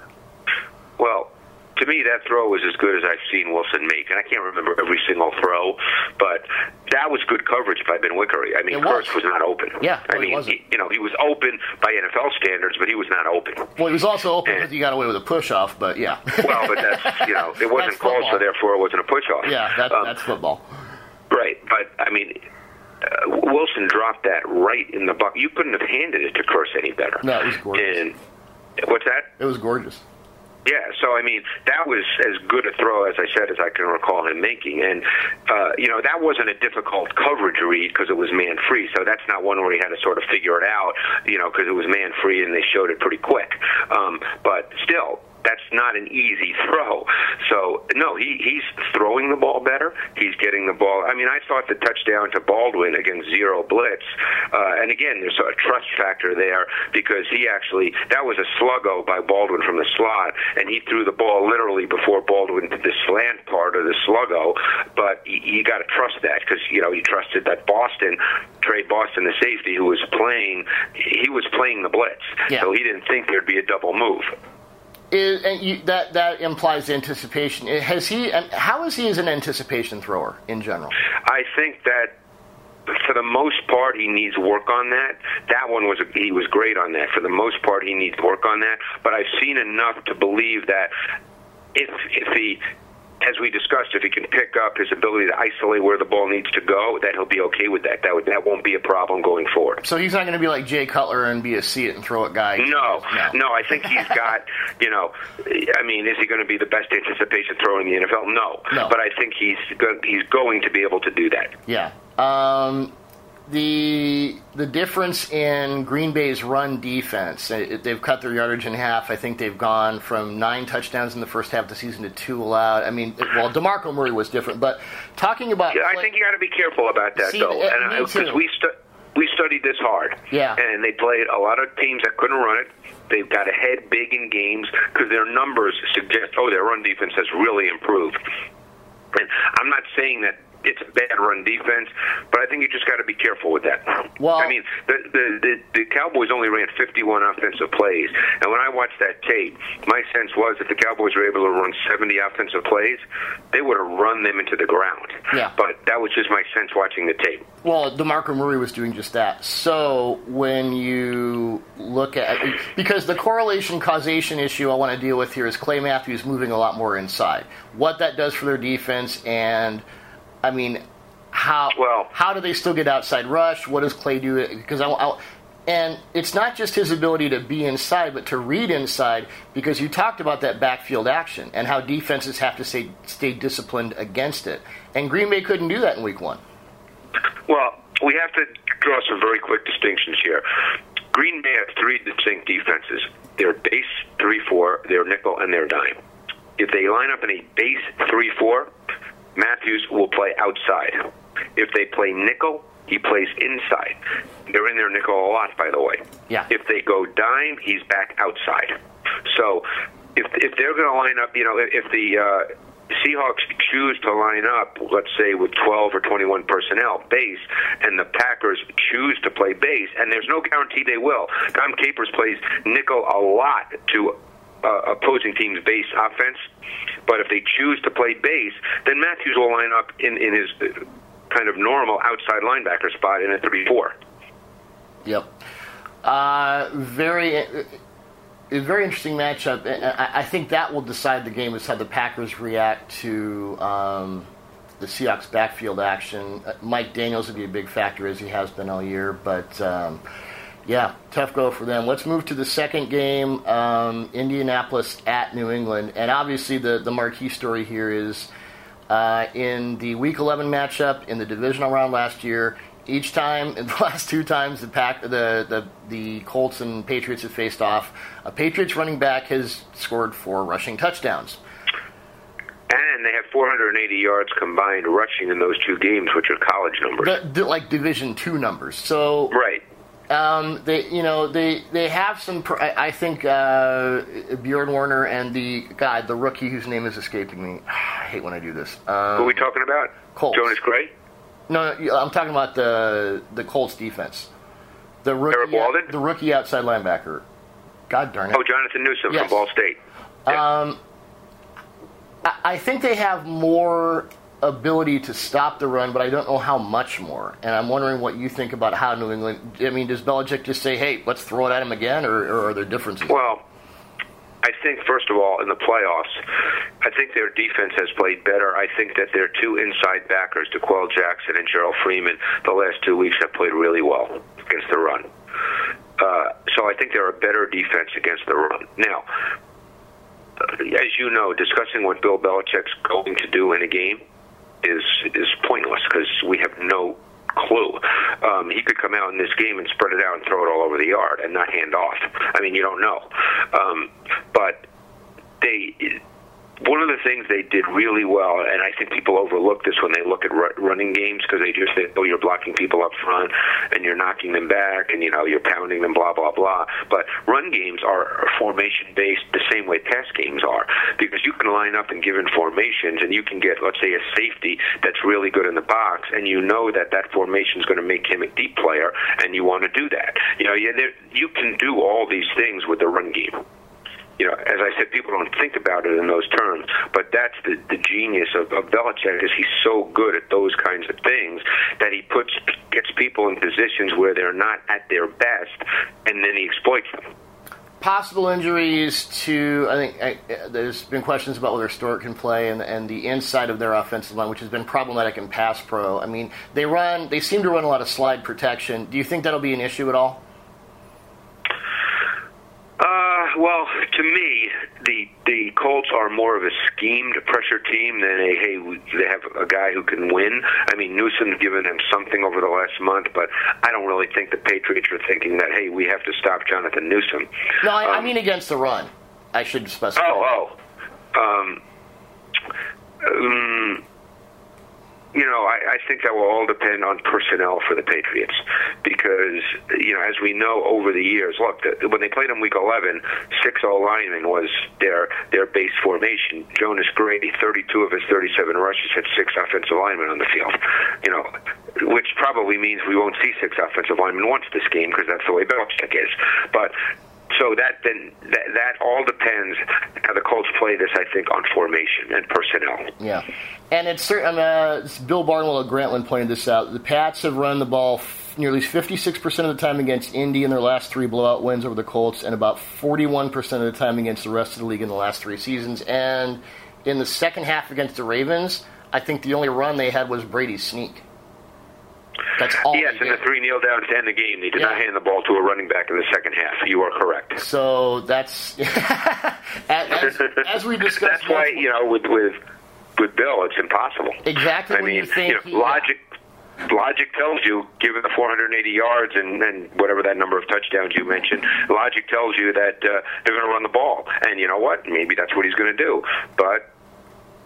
Well, to me, that throw was as good as I've seen Wilson make, and I can't remember every single throw, but that was good coverage by Benwikere. I mean, Kearse was. was not open. Yeah, I mean, he, you know, he was open by NFL standards, but he was not open. Well, he was also open because he got away with a push off, but yeah. well, but that's you know, it wasn't called, so therefore it wasn't a push off. Yeah, that, um, that's football. Right, but I mean. Wilson dropped that right in the buck. You couldn't have handed it to Kearse any better. No, it was gorgeous. And what's that? It was gorgeous. Yeah, so I mean that was as good a throw as I said as I can recall him making, and uh, you know that wasn't a difficult coverage read because it was man free. So that's not one where he had to sort of figure it out, you know, because it was man free and they showed it pretty quick. Um, but still, that's not an easy throw. So no, he he's throwing the ball better. He's getting the ball. I mean, I thought the touchdown to Baldwin against zero blitz, uh, and again, there's a trust factor there because he actually that was a sluggo by Baldwin from the slot, and he threw the ball literally before Baldwin did the slant part of the sluggo. But you, you got to trust that because you know he trusted that Boston, Tre Boston, the safety who was playing, he was playing the blitz, yeah. so he didn't think there'd be a double move is, and you, that that implies anticipation. Has he? How is he as an anticipation thrower in general? I think that for the most part, he needs work on that. That one was he was great on that. For the most part, he needs work on that. But I've seen enough to believe that if if he as we discussed, if he can pick up his ability to isolate where the ball needs to go, that he'll be okay with that. That would, that won't be a problem going forward. So he's not going to be like Jay Cutler and be a see it and throw it guy. No, no, no. I think he's got. you know, I mean, is he going to be the best anticipation thrower in the NFL? No, no. But I think he's go, he's going to be able to do that. Yeah. Um, the the difference in Green Bay's run defense. They've cut their yardage in half. I think they've gone from nine touchdowns in the first half of the season to two allowed. I mean, well, Demarco Murray was different, but talking about, yeah, I think you got to be careful about that See, though, eh, because we stu- we studied this hard. Yeah, and they played a lot of teams that couldn't run it. They've got ahead big in games because their numbers suggest, oh, their run defense has really improved. And I'm not saying that it's a bad run defense, but I think you just got to be careful with that. Well, I mean, the, the the the Cowboys only ran 51 offensive plays, and when I watched that tape, my sense was if the Cowboys were able to run 70 offensive plays, they would have run them into the ground. Yeah. But that was just my sense watching the tape. Well, Demarco Murray was doing just that. So when you look at because the correlation causation issue I want to deal with here is Clay Matthews moving a lot more inside. What that does for their defense and I mean, how well how do they still get outside rush? What does Clay do? Because I, I, and it's not just his ability to be inside, but to read inside. Because you talked about that backfield action and how defenses have to stay stay disciplined against it, and Green Bay couldn't do that in Week One. Well, we have to draw some very quick distinctions here. Green Bay has three distinct defenses. They're base three four, they're nickel, and they're dime. If they line up in a base three four, Matthews will play outside. If they play nickel, he plays inside. They're in their nickel a lot, by the way. Yeah. If they go dime, he's back outside. So if if they're going to line up, you know, if the uh, Seahawks choose to line up, let's say with 12 or 21 personnel base, and the Packers choose to play base, and there's no guarantee they will. Dom Capers plays nickel a lot to uh, opposing team's base offense. But if they choose to play base, then Matthews will line up in, in his uh, kind of normal outside linebacker spot in a 3 4. Yep. Uh, very. Uh, very interesting matchup. And I think that will decide the game is how the Packers react to um, the Seahawks backfield action. Uh, Mike Daniels will be a big factor as he has been all year, but um, Yeah, tough go for them. Let's move to the second game, um, Indianapolis at New England, and obviously the the marquee story here is uh, in the Week 11 matchup in the divisional round last year. Each time, in the last two times, the pack, the the the Colts and Patriots have faced off. A Patriots running back has scored four rushing touchdowns. And they have 480 yards combined rushing in those two games, which are college numbers. The, like Division two numbers. So right. Um, they, you know, they they have some. Pr- I, think uh, Bjorn Werner and the guy, the rookie whose name is escaping me. I hate when I do this. Um, Who are we talking about? Colts. Jonas Gray. No, no, I'm talking about the the Colts defense. The rookie, the rookie outside linebacker. God darn it! Oh, Jonathan Newsome Yes. from Ball State. Yeah. Um, I, I think they have more ability to stop the run, but I don't know how much more. And I'm wondering what you think about how New England. I mean, does Belichick just say, "Hey, let's throw it at him again," or, or are there differences? Well, I think first of all in the playoffs, I think their defense has played better. I think that their two inside backers, D'Qwell Jackson and Jerrell Freeman, the last two weeks have played really well against the run. Uh, so I think they're a better defense against the run. Now, uh, as you know, discussing what Bill Belichick's going to do in a game is is pointless because we have no clue. Um, he could come out in this game and spread it out and throw it all over the yard and not hand off. I mean, you don't know. Um, but they. One of the things they did really well, and I think people overlook this when they look at ru- running games because they just think, oh, you're blocking people up front and you're knocking them back and you know you're pounding them, blah blah blah. But run games are formation based the same way pass games are because you can line up and give in formations and you can get, let's say, a safety that's really good in the box, and you know that that formation is going to make him a deep player, and you want to do that. You know, you, you can do all these things with the run game you know, as I said, people don't think about it in those terms, but that's the, the genius of, of Belichick is he's so good at those kinds of things that he puts gets people in positions where they're not at their best, and then he exploits them. Possible injuries to, I think I, uh, there's been questions about whether Stewart can play and, and the inside of their offensive line, which has been problematic in pass pro. I mean, they run, they seem to run a lot of slide protection. Do you think that'll be an issue at all? Uh, well, to me, the the Colts are more of a schemed pressure team than a hey, we, they have a guy who can win. I mean, Newsome's given them something over the last month, but I don't really think the Patriots are thinking that hey, we have to stop Jonathan Newsome. No, I, I Um, mean against the run. I should specify. Oh, oh. Um, um, you know, I, I think that will all depend on personnel for the Patriots because, you know, as we know over the years, look, the, when they played in Week 11, six O linemen was their their base formation. Jonas Grady, 32 of his 37 rushes, had six offensive linemen on the field. You know, which probably means we won't see six offensive linemen once this game because that's the way Belichick is. But so that then that, that all depends how the Colts play this. I think on formation and personnel. Yeah, and it's certain. Uh, Bill Barnwell of Grantland pointed this out. The Pats have run the ball f- nearly 56% of the time against Indy in their last three blowout wins over the Colts, and about 41% of the time against the rest of the league in the last three seasons. And in the second half against the Ravens, I think the only run they had was Brady's sneak. That's all. Yes, and the three kneel downs to end the game. They did Yeah. not hand the ball to a running back in the second half. You are correct. So that's as, as we discussed. That's why you know with with with Bill, it's impossible. Exactly I mean, you think know, he- logic. Logic tells you, given the 480 yards and, and whatever that number of touchdowns you mentioned, logic tells you that uh, they're going to run the ball. And you know what? Maybe that's what he's going to do. But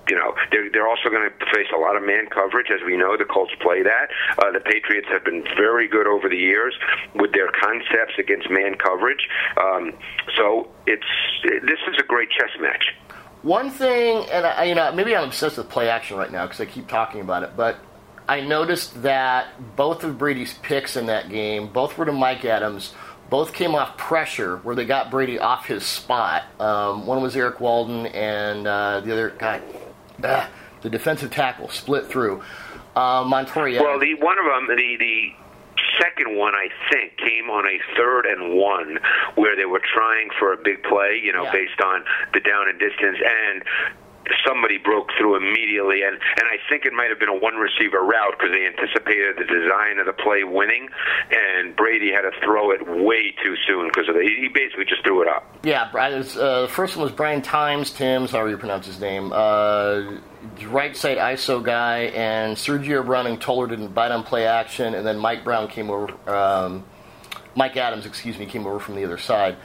you know, they're, they're also going to face a lot of man coverage, as we know. The Colts play that. Uh, the Patriots have been very good over the years with their concepts against man coverage. Um, so it's this is a great chess match. One thing, and I, you know, maybe I'm obsessed with play action right now because I keep talking about it, but I noticed that both of Brady's picks in that game, both were to Mike Adams. Both came off pressure where they got Brady off his spot. Um, one was Erik Walden, and uh, the other guy, ah, the defensive tackle, split through. Uh, Montoya. Well, the one of them, the the second one, I think, came on a third and one where they were trying for a big play, you know, Yeah. based on the down and distance and. Somebody broke through immediately, and and I think it might have been a one receiver route because they anticipated the design of the play winning, and Brady had to throw it way too soon because of the, he basically just threw it up. Yeah, uh, the first one was Brian Times, Timms, however you pronounce his name. Uh, right side ISO guy, and Sergio Brown and Toler didn't bite on play action, and then Mike Brown came over. Um, Mike Adams, excuse me, came over from the other side.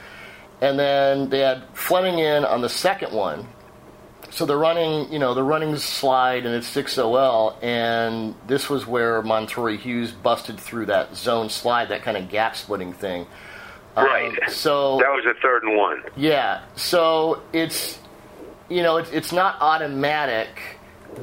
And then they had Fleming in on the second one, so they're running, you know, they're running slide and it's 6 OL, and this was where Montori Hughes busted through that zone slide, that kind of gap splitting thing. Right. Um, so that was a third and one. Yeah. So it's, you know, it's it's not automatic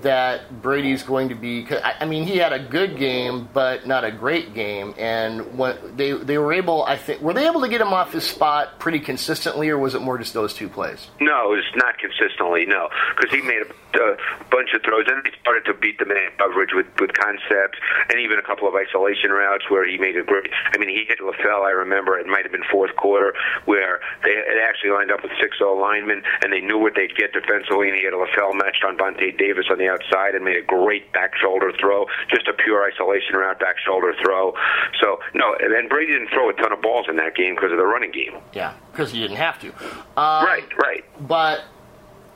that Brady's going to be. I mean, he had a good game, but not a great game. And when they they were able, I think, were they able to get him off his spot pretty consistently, or was it more just those two plays? No, it's not consistently. No, because he made a, a, bunch of throws, and he started to beat the man coverage with with concepts, and even a couple of isolation routes where he made a great. I mean, he hit LaFell. I remember it might have been fourth quarter where they had actually lined up with six O linemen, and they knew what they'd get defensively, and he had a LaFell matched on Vontae Davis on the outside and made a great back shoulder throw, just a pure isolation route back shoulder throw. So no, and then Brady didn't throw a ton of balls in that game because of the running game. Yeah, because he didn't have to. Um, right, right. But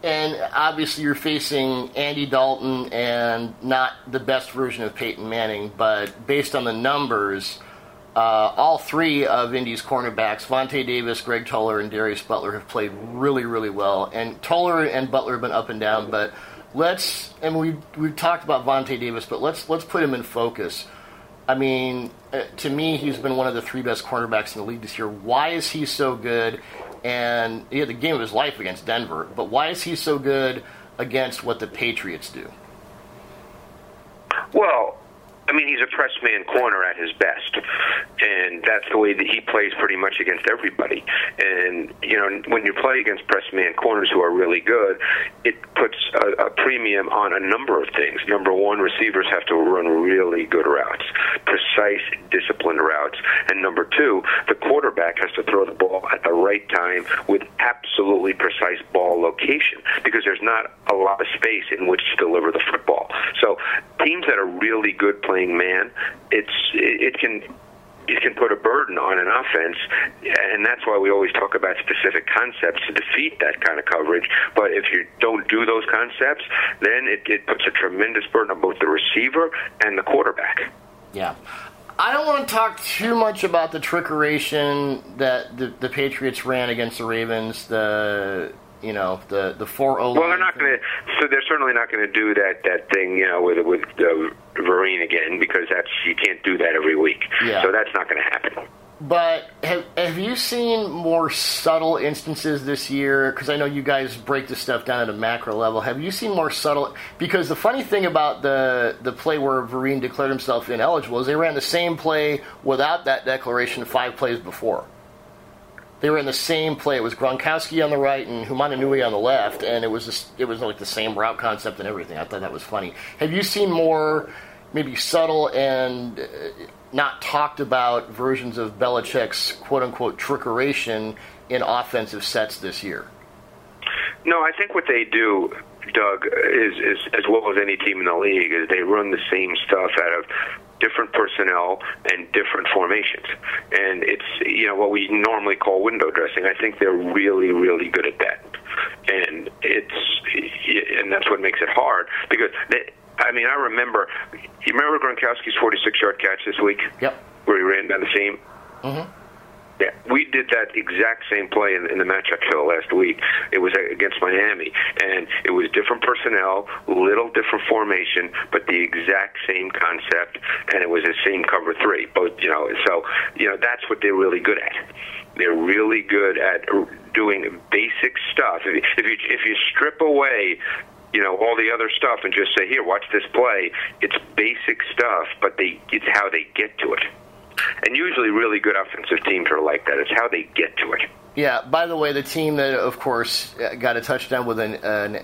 and obviously you're facing Andy Dalton and not the best version of Peyton Manning, but based on the numbers. Uh, all three of Indy's cornerbacks, Vontae Davis, Greg Toler, and Darius Butler, have played really, really well. And Toler and Butler have been up and down, but let's and we we talked about Vontae Davis, but let's let's put him in focus. I mean, uh, to me, he's been one of the three best cornerbacks in the league this year. Why is he so good? And he had the game of his life against Denver, but why is he so good against what the Patriots do? Well, I mean, he's a press man corner at his best, and that's the way that he plays pretty much against everybody. And you know, when you play against press man corners who are really good, it puts a, a premium on a number of things. Number one, receivers have to run really good routes, precise, disciplined routes, and number two, the quarterback has to throw the ball at the right time with absolutely precise ball location because there's not a lot of space in which to deliver the football. So teams that are really good playing man, it's it, it can it can put a burden on an offense, and that's why we always talk about specific concepts to defeat that kind of coverage. But if you don't do those concepts, then it, it puts a tremendous burden on both the receiver and the quarterback. Yeah. I don't want to talk too much about the trickeration that the, the Patriots ran against the Ravens. The you know the the four O. Well, they're not going to. So they're certainly not going to do that that thing, you know, with with uh, Vereen again because that's you can't do that every week. Yeah. So that's not going to happen. But have have you seen more subtle instances this year? Because I know you guys break this stuff down at a macro level. Have you seen more subtle? Because the funny thing about the the play where Vereen declared himself ineligible is they ran the same play without that declaration five plays before they were in the same play. It was Gronkowski on the right and Nui on the left, and it was just, it was like the same route concept and everything. I thought that was funny. Have you seen more, maybe subtle and uh, not talked about versions of Belichick's quote unquote trickeration in offensive sets this year? No, I think what they do Doug, is, is as well as any team in the league, is they run the same stuff out of different personnel and different formations. And it's you know what we normally call window dressing. I think they're really really good at that, and it's and that's what makes it hard because they, I mean I remember you remember Gronkowski's 46 yard catch this week. Yep. Where he ran down the seam. Mm-hmm. Yeah, we did that exact same play in, in the matchup show last week. It was against Miami, and it was different personnel, little different formation, but the exact same concept, and it was the same cover three. Both, you know, so you know that's what they're really good at. They're really good at doing basic stuff. If you if you strip away you know all the other stuff and just say here watch this play it's basic stuff but they it's how they get to it and usually, really good offensive teams are like that. It's how they get to it. Yeah. By the way, the team that, of course, got a touchdown with an, an,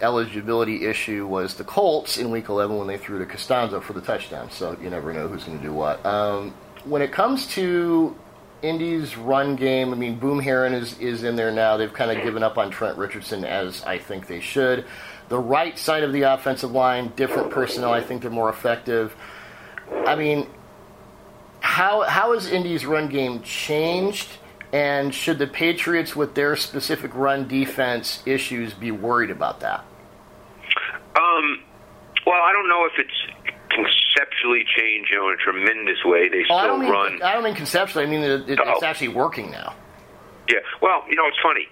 eligibility issue was the Colts in Week 11 when they threw to Castonzo for the touchdown. So you never know who's going to do what. Um, when it comes to Indy's run game. I mean, Boom Herron is is in there now. They've kind of given up on Trent Richardson as I think they should. The right side of the offensive line, different personnel. I think they're more effective. I mean, how how has Indy's run game changed? And should the Patriots, with their specific run defense issues, be worried about that? Um, well, I don't know if it's conceptually changed, you know, in a tremendous way. They Oh, I still don't mean run. I don't mean conceptually. I mean it, it, Oh. it's actually working now. Yeah. Well, you know, it's funny.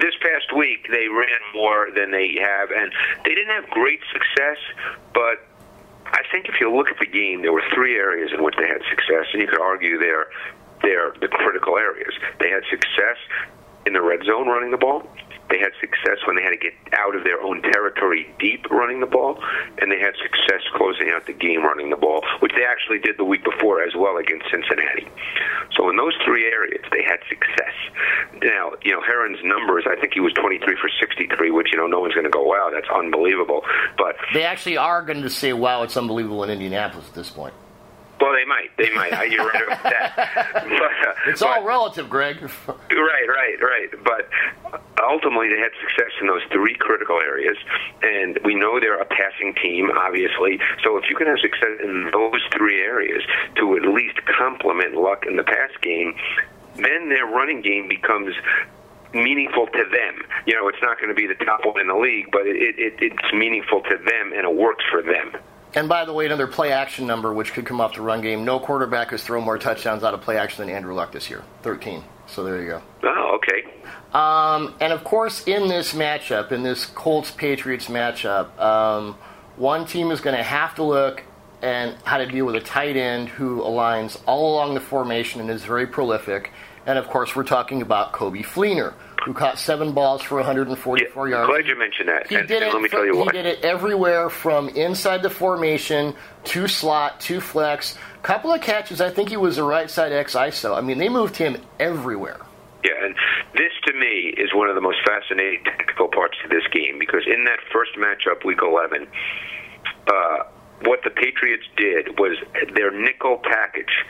This past week, they ran more than they have, and they didn't have great success, but I think if you look at the game, there were three areas in which they had success, and you could argue they're, they're the critical areas. They had success in the red zone running the ball. They had success when they had to get out of their own territory deep running the ball, and they had success closing out the game running the ball, which they actually did the week before as well against Cincinnati. So in those three areas, they had success. Now, you know, Herron's numbers, I think he was 23 for 63, which, you know, no one's going to go, wow, that's unbelievable. But They actually are going to say, "Wow, it's unbelievable in Indianapolis at this point." Well, they might. They might. I- You're right about that. But, uh, It's but- all relative, Greg. Right, right, right. But ultimately, they had success in those three critical areas, and we know they're a passing team, obviously. So if you can have success in those three areas to at least complement luck in the pass game, then their running game becomes meaningful to them. You know, it's not going to be the top one in the league, but it, it, it's meaningful to them, and it works for them. And by the way, another play action number which could come off the run game. No quarterback has thrown more touchdowns out of play action than Andrew Luck this year, 13. So there you go. Oh, okay. Um, and of course, in this matchup, in this Colts Patriots matchup, um, one team is going to have to look and how to deal with a tight end who aligns all along the formation and is very prolific. And of course, we're talking about Coby Fleener, who caught seven balls for 144 yards. Glad you mentioned that. He and, did and it. let me tell you he what. did it everywhere from inside the formation to slot to flex. Couple of catches. I think he was a right side X ISO. I mean, they moved him everywhere. Yeah, and this to me is one of the most fascinating tactical parts of this game because in that first matchup, Week 11, uh, what the Patriots did was their nickel package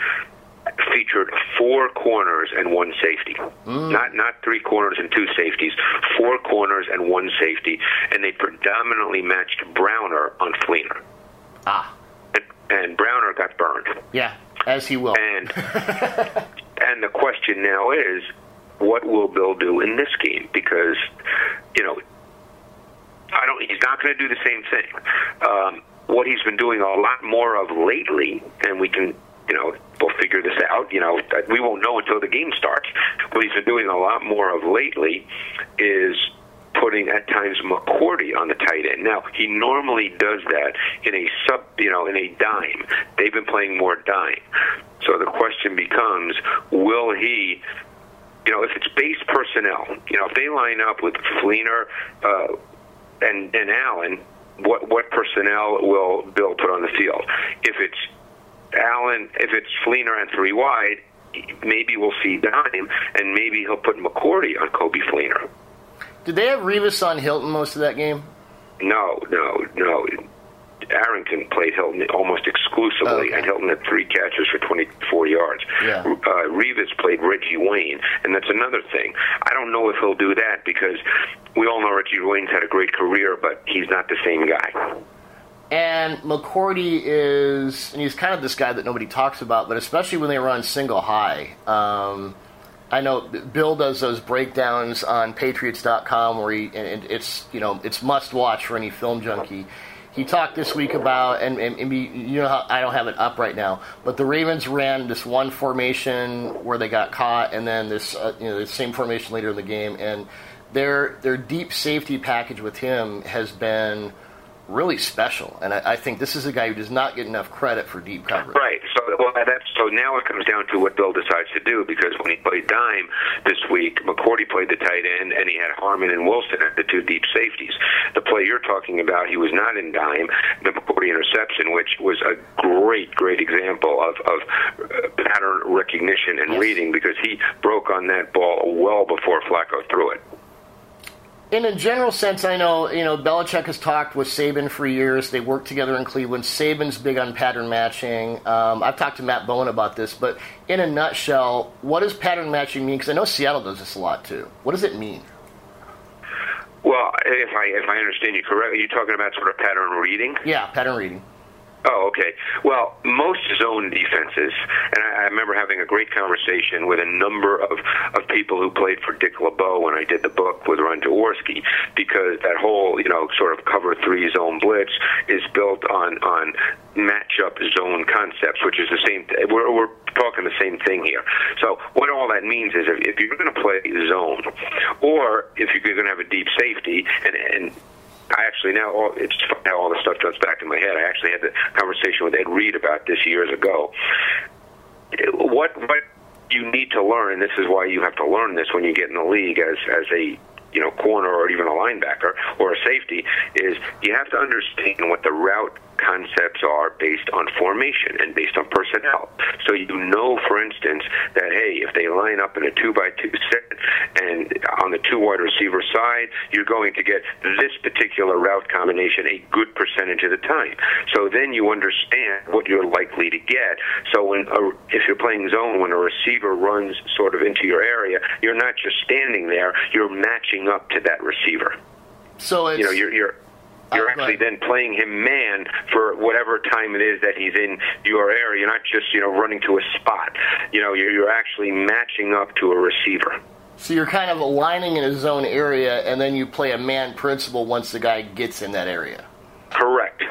featured four corners and one safety. Not not three corners and two safeties, four corners and one safety, and they predominantly matched Browner on Fleener. Ah, And, and Browner got burned. yeah, as he will. And and the question now is, what will Bill do in this game? Because you know, I don't. He's not going to do the same thing. Um, what he's been doing a lot more of lately, and we can. You know, we'll figure this out. You know, we won't know until the game starts. What he's been doing a lot more of lately is putting at times McCourty on the tight end. Now he normally does that in a sub, you know, in a dime. They've been playing more dime. So the question becomes, will he? You know, if it's base personnel, you know, if they line up with Fleener uh, and and Allen, what what personnel will Bill put on the field? If it's Allen, if it's Fleener and three wide, maybe we'll see dime, and maybe he'll put McCourty on Coby Fleener. Did they have Revis on Hilton most of that game? No, no, no. Arrington played Hilton almost exclusively, Oh, Okay. and Hilton had three catches for 24 yards. Yeah. Uh, Revis played Reggie Wayne, and that's another thing. I don't know if he'll do that because we all know Reggie Wayne's had a great career, but he's not the same guy. And McCourty is, and he's kind of this guy that nobody talks about, but especially when they run single high. Um, I know Bill does those breakdowns on Patriots.com where he, and it's you know it's must watch for any film junkie. He talked this week about, and, and, and you know how I don't have it up right now, but the Ravens ran this one formation where they got caught, and then this uh, you know the same formation later in the game, and their their deep safety package with him has been really special, and I, I think this is a guy who does not get enough credit for deep coverage. Right. So well, that's so now it comes down to what Bill decides to do because when he played dime this week, McCourty played the tight end, and he had Harmon and Wilson at the two deep safeties. The play you're talking about, he was not in dime. The McCourty interception, which was a great, great example of of uh, pattern recognition and Yes. reading because he broke on that ball well before Flacco threw it. In a general sense, I know you know Belichick has talked with Saban for years. They worked together in Cleveland. Saban's big on pattern matching. Um, I've talked to Matt Bowen about this, but in a nutshell, what does pattern matching mean? Because I know Seattle does this a lot too. What does it mean? Well, if I if I understand you correctly, you're talking about sort of pattern reading. Yeah, pattern reading. Oh, okay. Well, most zone defenses, and I, I remember having a great conversation with a number of, of people who played for Dick LeBeau when I did the book with Ron Jaworski, because that whole, you know, sort of cover three zone blitz is built on, on matchup zone concepts, which is the same. We're, we're talking the same thing here. So what all that means is if, if you're going to play zone, or if you're going to have a deep safety, and, and I actually now all, it's now all the stuff comes back in my head. I actually had the conversation with Ed Reed about this years ago. What what you need to learn, and this is why you have to learn this when you get in the league as as a you know corner or even a linebacker or a safety, is you have to understand what the route concepts are based on formation and based on personnel. So you know, for instance, that hey, if they line up in a two by two set and on the two wide receiver side, you're going to get this particular route combination a good percentage of the time. So then you understand what you're likely to get. So when a, if you're playing zone, when a receiver runs sort of into your area, you're not just standing there; you're matching up to that receiver. So you know, you're, you're you're actually then playing him man for whatever time it is that he's in your area. You're not just you know running to a spot. You know, you're, you're actually matching up to a receiver. So you're kind of aligning in a zone area, and then you play a man principle once the guy gets in that area. Correct.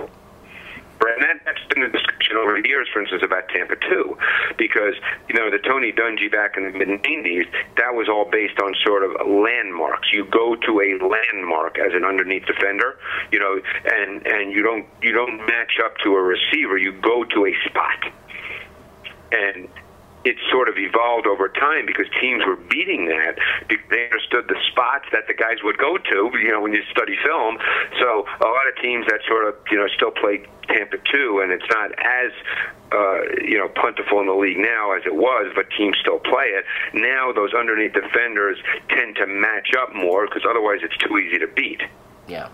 And that, that's been the discussion over the years, for instance, about Tampa 2. Because, you know, the Tony Dungy back in the mid 90s, that was all based on sort of landmarks. You go to a landmark as an underneath defender, you know, and, and you don't you don't match up to a receiver, you go to a spot. And it sort of evolved over time because teams were beating that they understood the spots that the guys would go to. You know, when you study film, so a lot of teams that sort of you know still play Tampa two, and it's not as uh, you know plentiful in the league now as it was, but teams still play it. Now those underneath defenders tend to match up more because otherwise it's too easy to beat. Yeah.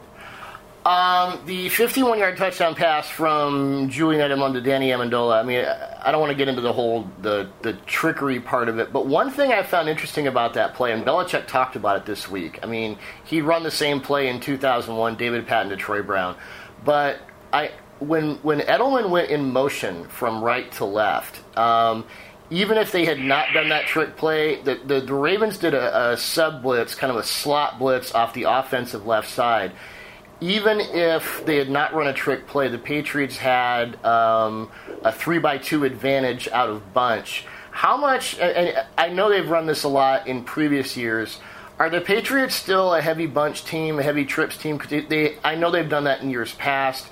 Um, the 51-yard touchdown pass from Julian Edelman to Danny Amendola. I mean, I don't want to get into the whole the the trickery part of it, but one thing I found interesting about that play, and Belichick talked about it this week. I mean, he run the same play in 2001, David Patten to Troy Brown, but I when when Edelman went in motion from right to left. Um, even if they had not done that trick play, the, the, the Ravens did a, a sub blitz, kind of a slot blitz off the offensive left side even if they had not run a trick play, the Patriots had um, a three by two advantage out of bunch. How much? And I know they've run this a lot in previous years. Are the Patriots still a heavy bunch team, a heavy trips team? They, they, I know they've done that in years past.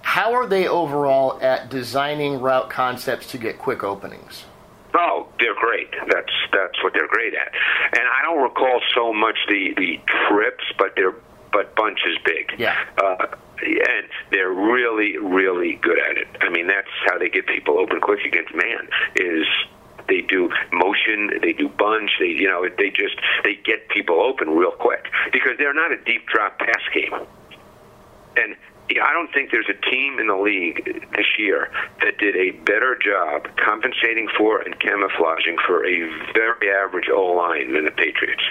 How are they overall at designing route concepts to get quick openings? Oh, they're great. That's that's what they're great at. And I don't recall so much the the trips, but they're but bunch is big. Yeah. Uh, and they're really, really good at it. I mean, that's how they get people open quick against man. Is they do motion, they do bunch, they you know they just they get people open real quick because they're not a deep drop pass game. And I don't think there's a team in the league this year that did a better job compensating for and camouflaging for a very average O line than the Patriots.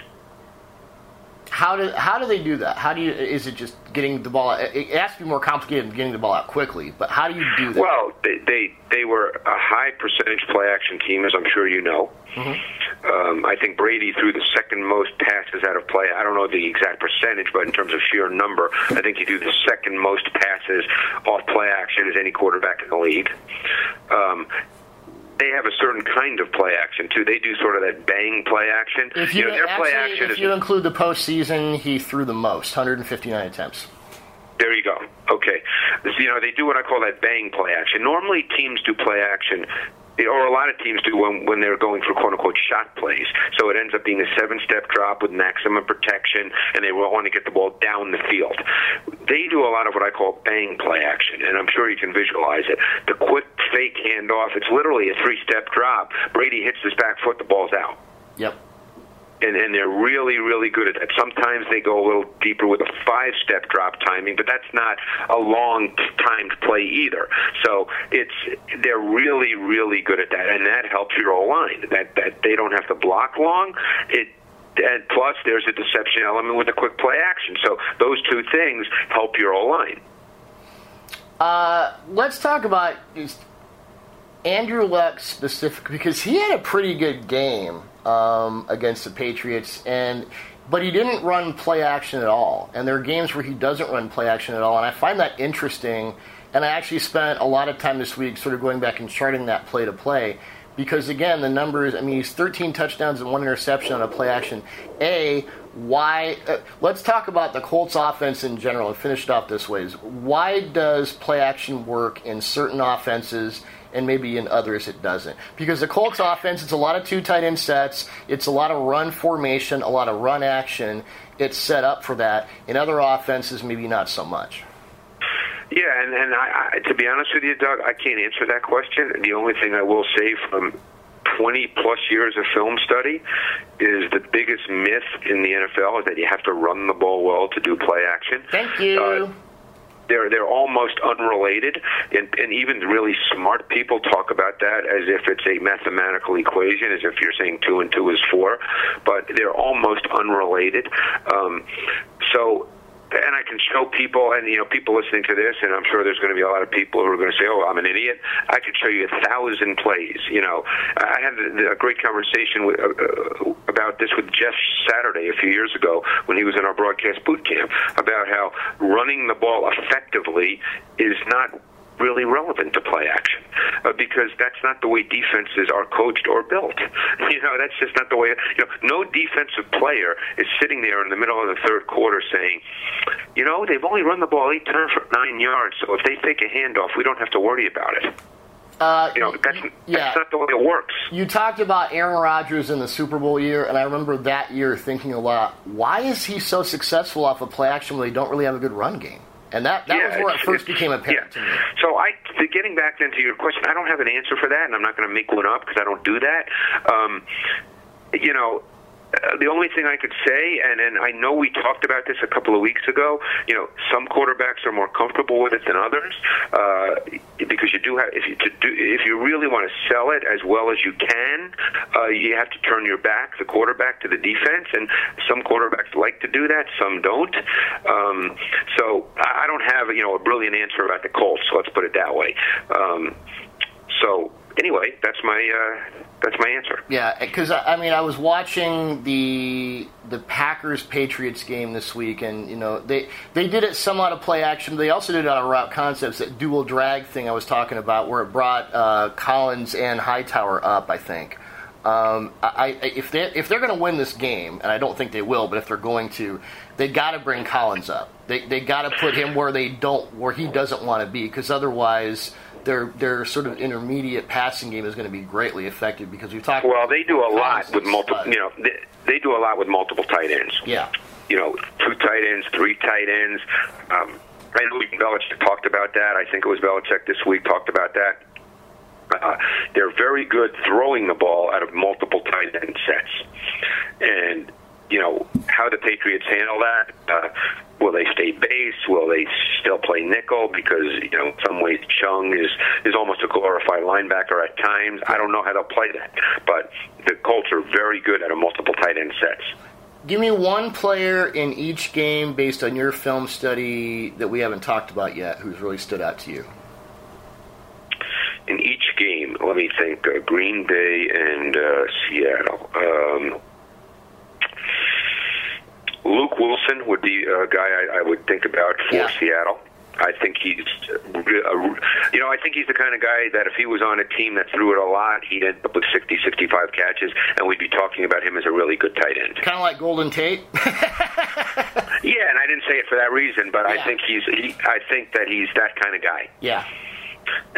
How do how do they do that? How do you? Is it just getting the ball? Out? It has to be more complicated than getting the ball out quickly. But how do you do that? Well, they they, they were a high percentage play action team, as I'm sure you know. Mm-hmm. Um, I think Brady threw the second most passes out of play. I don't know the exact percentage, but in terms of sheer number, I think he threw the second most passes off play action as any quarterback in the league. Um, they have a certain kind of play action too. They do sort of that bang play action. If you, you know, their actually, play action if is, you include the postseason, he threw the most, 159 attempts. There you go. Okay, so, you know they do what I call that bang play action. Normally, teams do play action or a lot of teams do when, when they're going for quote unquote shot plays. So it ends up being a seven step drop with maximum protection, and they want to get the ball down the field. They do a lot of what I call bang play action, and I'm sure you can visualize it. The quick fake handoff, it's literally a three step drop. Brady hits his back foot, the ball's out. Yep. And and they're really really good at that. Sometimes they go a little deeper with a five step drop timing, but that's not a long timed play either. So it's they're really really good at that, and that helps your O line. That that they don't have to block long. It and plus there's a deception element with a quick play action. So those two things help your O line. Uh, let's talk about Andrew Luck specifically because he had a pretty good game um, against the Patriots, and but he didn't run play action at all. And there are games where he doesn't run play action at all, and I find that interesting. And I actually spent a lot of time this week sort of going back and charting that play to play because again the numbers i mean he's 13 touchdowns and one interception on a play action a why uh, let's talk about the colts offense in general and finish it off this way why does play action work in certain offenses and maybe in others it doesn't because the colts offense it's a lot of two tight end sets it's a lot of run formation a lot of run action it's set up for that in other offenses maybe not so much yeah, and and I, I, to be honest with you, Doug, I can't answer that question. The only thing I will say from 20 plus years of film study is the biggest myth in the NFL is that you have to run the ball well to do play action. Thank you. Uh, they're they're almost unrelated, and, and even really smart people talk about that as if it's a mathematical equation, as if you're saying two and two is four, but they're almost unrelated. Um, so and I can show people, and you know, people listening to this, and I'm sure there's going to be a lot of people who are going to say, "Oh, I'm an idiot." I could show you a thousand plays. You know, I had a great conversation with, uh, uh, about this with Jeff Saturday a few years ago when he was in our broadcast boot camp about how running the ball effectively is not really relevant to play action uh, because that's not the way defenses are coached or built. You know, that's just not the way. You know, no defensive player is sitting there in the middle of the third quarter saying, you know, they've only run the ball eight times for nine yards, so if they take a handoff, we don't have to worry about it. Uh, you know, that's, yeah. that's not the way it works. You talked about Aaron Rodgers in the Super Bowl year, and I remember that year thinking a lot, why is he so successful off of play action when they don't really have a good run game? And that, that yeah, was where it first became apparent yeah. to me. So I, getting back then to your question, I don't have an answer for that, and I'm not going to make one up because I don't do that. Um, you know, uh, the only thing I could say, and, and I know we talked about this a couple of weeks ago. You know, some quarterbacks are more comfortable with it than others uh, because you do have if you to do if you really want to sell it as well as you can, uh, you have to turn your back, the quarterback, to the defense, and some quarterbacks like to do that, some don't. Um, so I don't have you know a brilliant answer about the Colts. Let's put it that way. Um, so anyway, that's my uh, that's my answer. Yeah, because I mean, I was watching the the Packers Patriots game this week, and you know they they did it somewhat of play action. They also did it on a route concepts, that dual drag thing I was talking about, where it brought uh, Collins and Hightower up. I think. Um, I, I, if they if they're going to win this game, and I don't think they will, but if they're going to, they got to bring Collins up. They they got to put him where they don't where he doesn't want to be, because otherwise their their sort of intermediate passing game is going to be greatly affected because we've talked. Well, they do a lot with multiple. You know, they, they, do a lot with multiple tight ends. Yeah. You know, two tight ends, three tight ends. Um, I know Belichick talked about that. I think it was Belichick this week talked about that. Uh, they're very good throwing the ball out of multiple tight end sets, and you know how the Patriots handle that. Uh, will they stay base? Will they still play nickel? Because you know, in some ways, Chung is is almost a glorified linebacker at times. I don't know how they'll play that, but the Colts are very good at a multiple tight end sets. Give me one player in each game based on your film study that we haven't talked about yet who's really stood out to you. In each game, let me think uh, Green Bay and uh, Seattle. Um, Luke Wilson would be a guy I, I would think about for yeah. Seattle. I think he's, you know, I think he's the kind of guy that if he was on a team that threw it a lot, he'd end up with 60, 65 catches, and we'd be talking about him as a really good tight end. Kind of like Golden Tate. yeah, and I didn't say it for that reason, but yeah. I think he's, he, I think that he's that kind of guy. Yeah.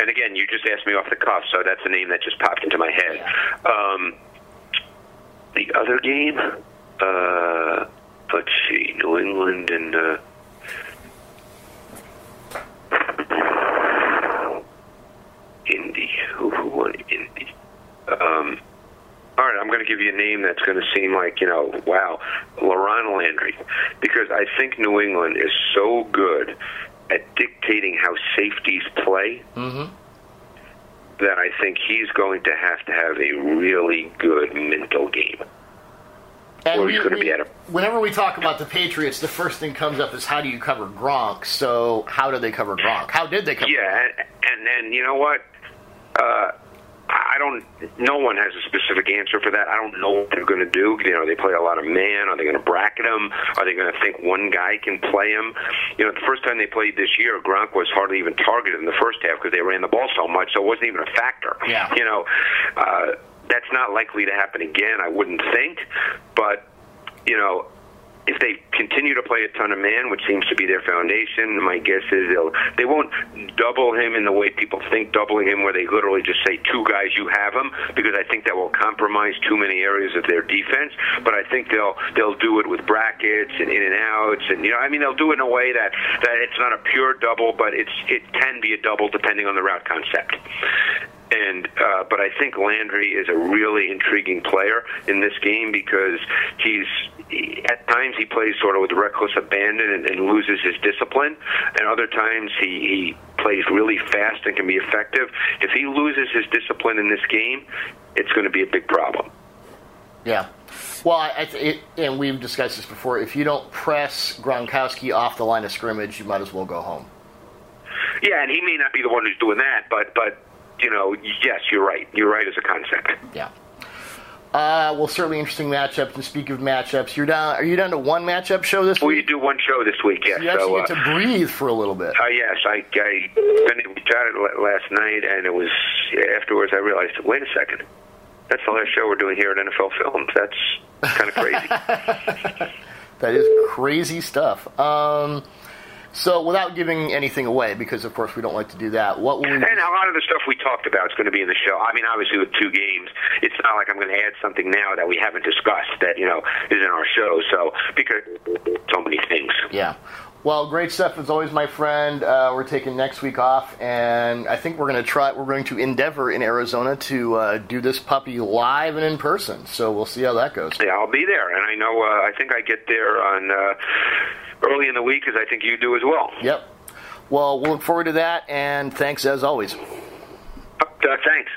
And again, you just asked me off the cuff, so that's a name that just popped into my head. Yeah. Um, the other game. Uh, let's see, New England and uh, Indy. Who, who won Indy? Um, all right, I'm going to give you a name that's going to seem like you know, wow, LaRon Landry, because I think New England is so good at dictating how safeties play. Mm-hmm. That I think he's going to have to have a really good mental game. And Or he's going to be at a whenever we talk about the Patriots, the first thing comes up is how do you cover Gronk? So how did they cover Gronk? How did they cover? Yeah, and and, and you know what? Uh, I don't. No one has a specific answer for that. I don't know what they're going to do. You know, they play a lot of man. Are they going to bracket him? Are they going to think one guy can play him? You know, the first time they played this year, Gronk was hardly even targeted in the first half because they ran the ball so much, so it wasn't even a factor. Yeah. You know, uh, that's not likely to happen again. I wouldn't think, but you know, if they continue to play a ton of man, which seems to be their foundation, my guess is they'll they won't double him in the way people think doubling him, where they literally just say two guys you have him, because I think that will compromise too many areas of their defense. But I think they'll they'll do it with brackets and in and outs, and you know, I mean, they'll do it in a way that that it's not a pure double, but it's it can be a double depending on the route concept. And uh, but I think Landry is a really intriguing player in this game because he's he, at times he plays sort of with reckless abandon and, and loses his discipline, and other times he, he plays really fast and can be effective. If he loses his discipline in this game, it's going to be a big problem. Yeah. Well, I, I it, and we've discussed this before. If you don't press Gronkowski off the line of scrimmage, you might as well go home. Yeah, and he may not be the one who's doing that, but but you know, yes, you're right. You're right as a concept. Yeah. Uh, well, certainly interesting matchup. And speak of matchups, you're down. Are you down to one matchup show this We week? We do one show this week, yes. You actually so, get uh, to breathe for a little bit. Uh, yes, I, I la- last night, and it was afterwards I realized, wait a second, that's the last show we're doing here at NFL Films. That's kind of crazy. That is crazy stuff. Um, so, without giving anything away, because of course we don't like to do that, what will we? and a lot of the stuff we talked about is going to be in the show. I mean, obviously with two games, it's not like I'm going to add something now that we haven't discussed that you know is in our show. So because so many things. Yeah. Well, great stuff as always, my friend. Uh, we're taking next week off, and I think we're going to try. We're going to endeavor in Arizona to uh, do this puppy live and in person. So we'll see how that goes. Yeah, I'll be there, and I know uh, I think I get there on uh, early in the week, as I think you do as well. Yep. Well, we'll look forward to that, and thanks as always. Uh, thanks.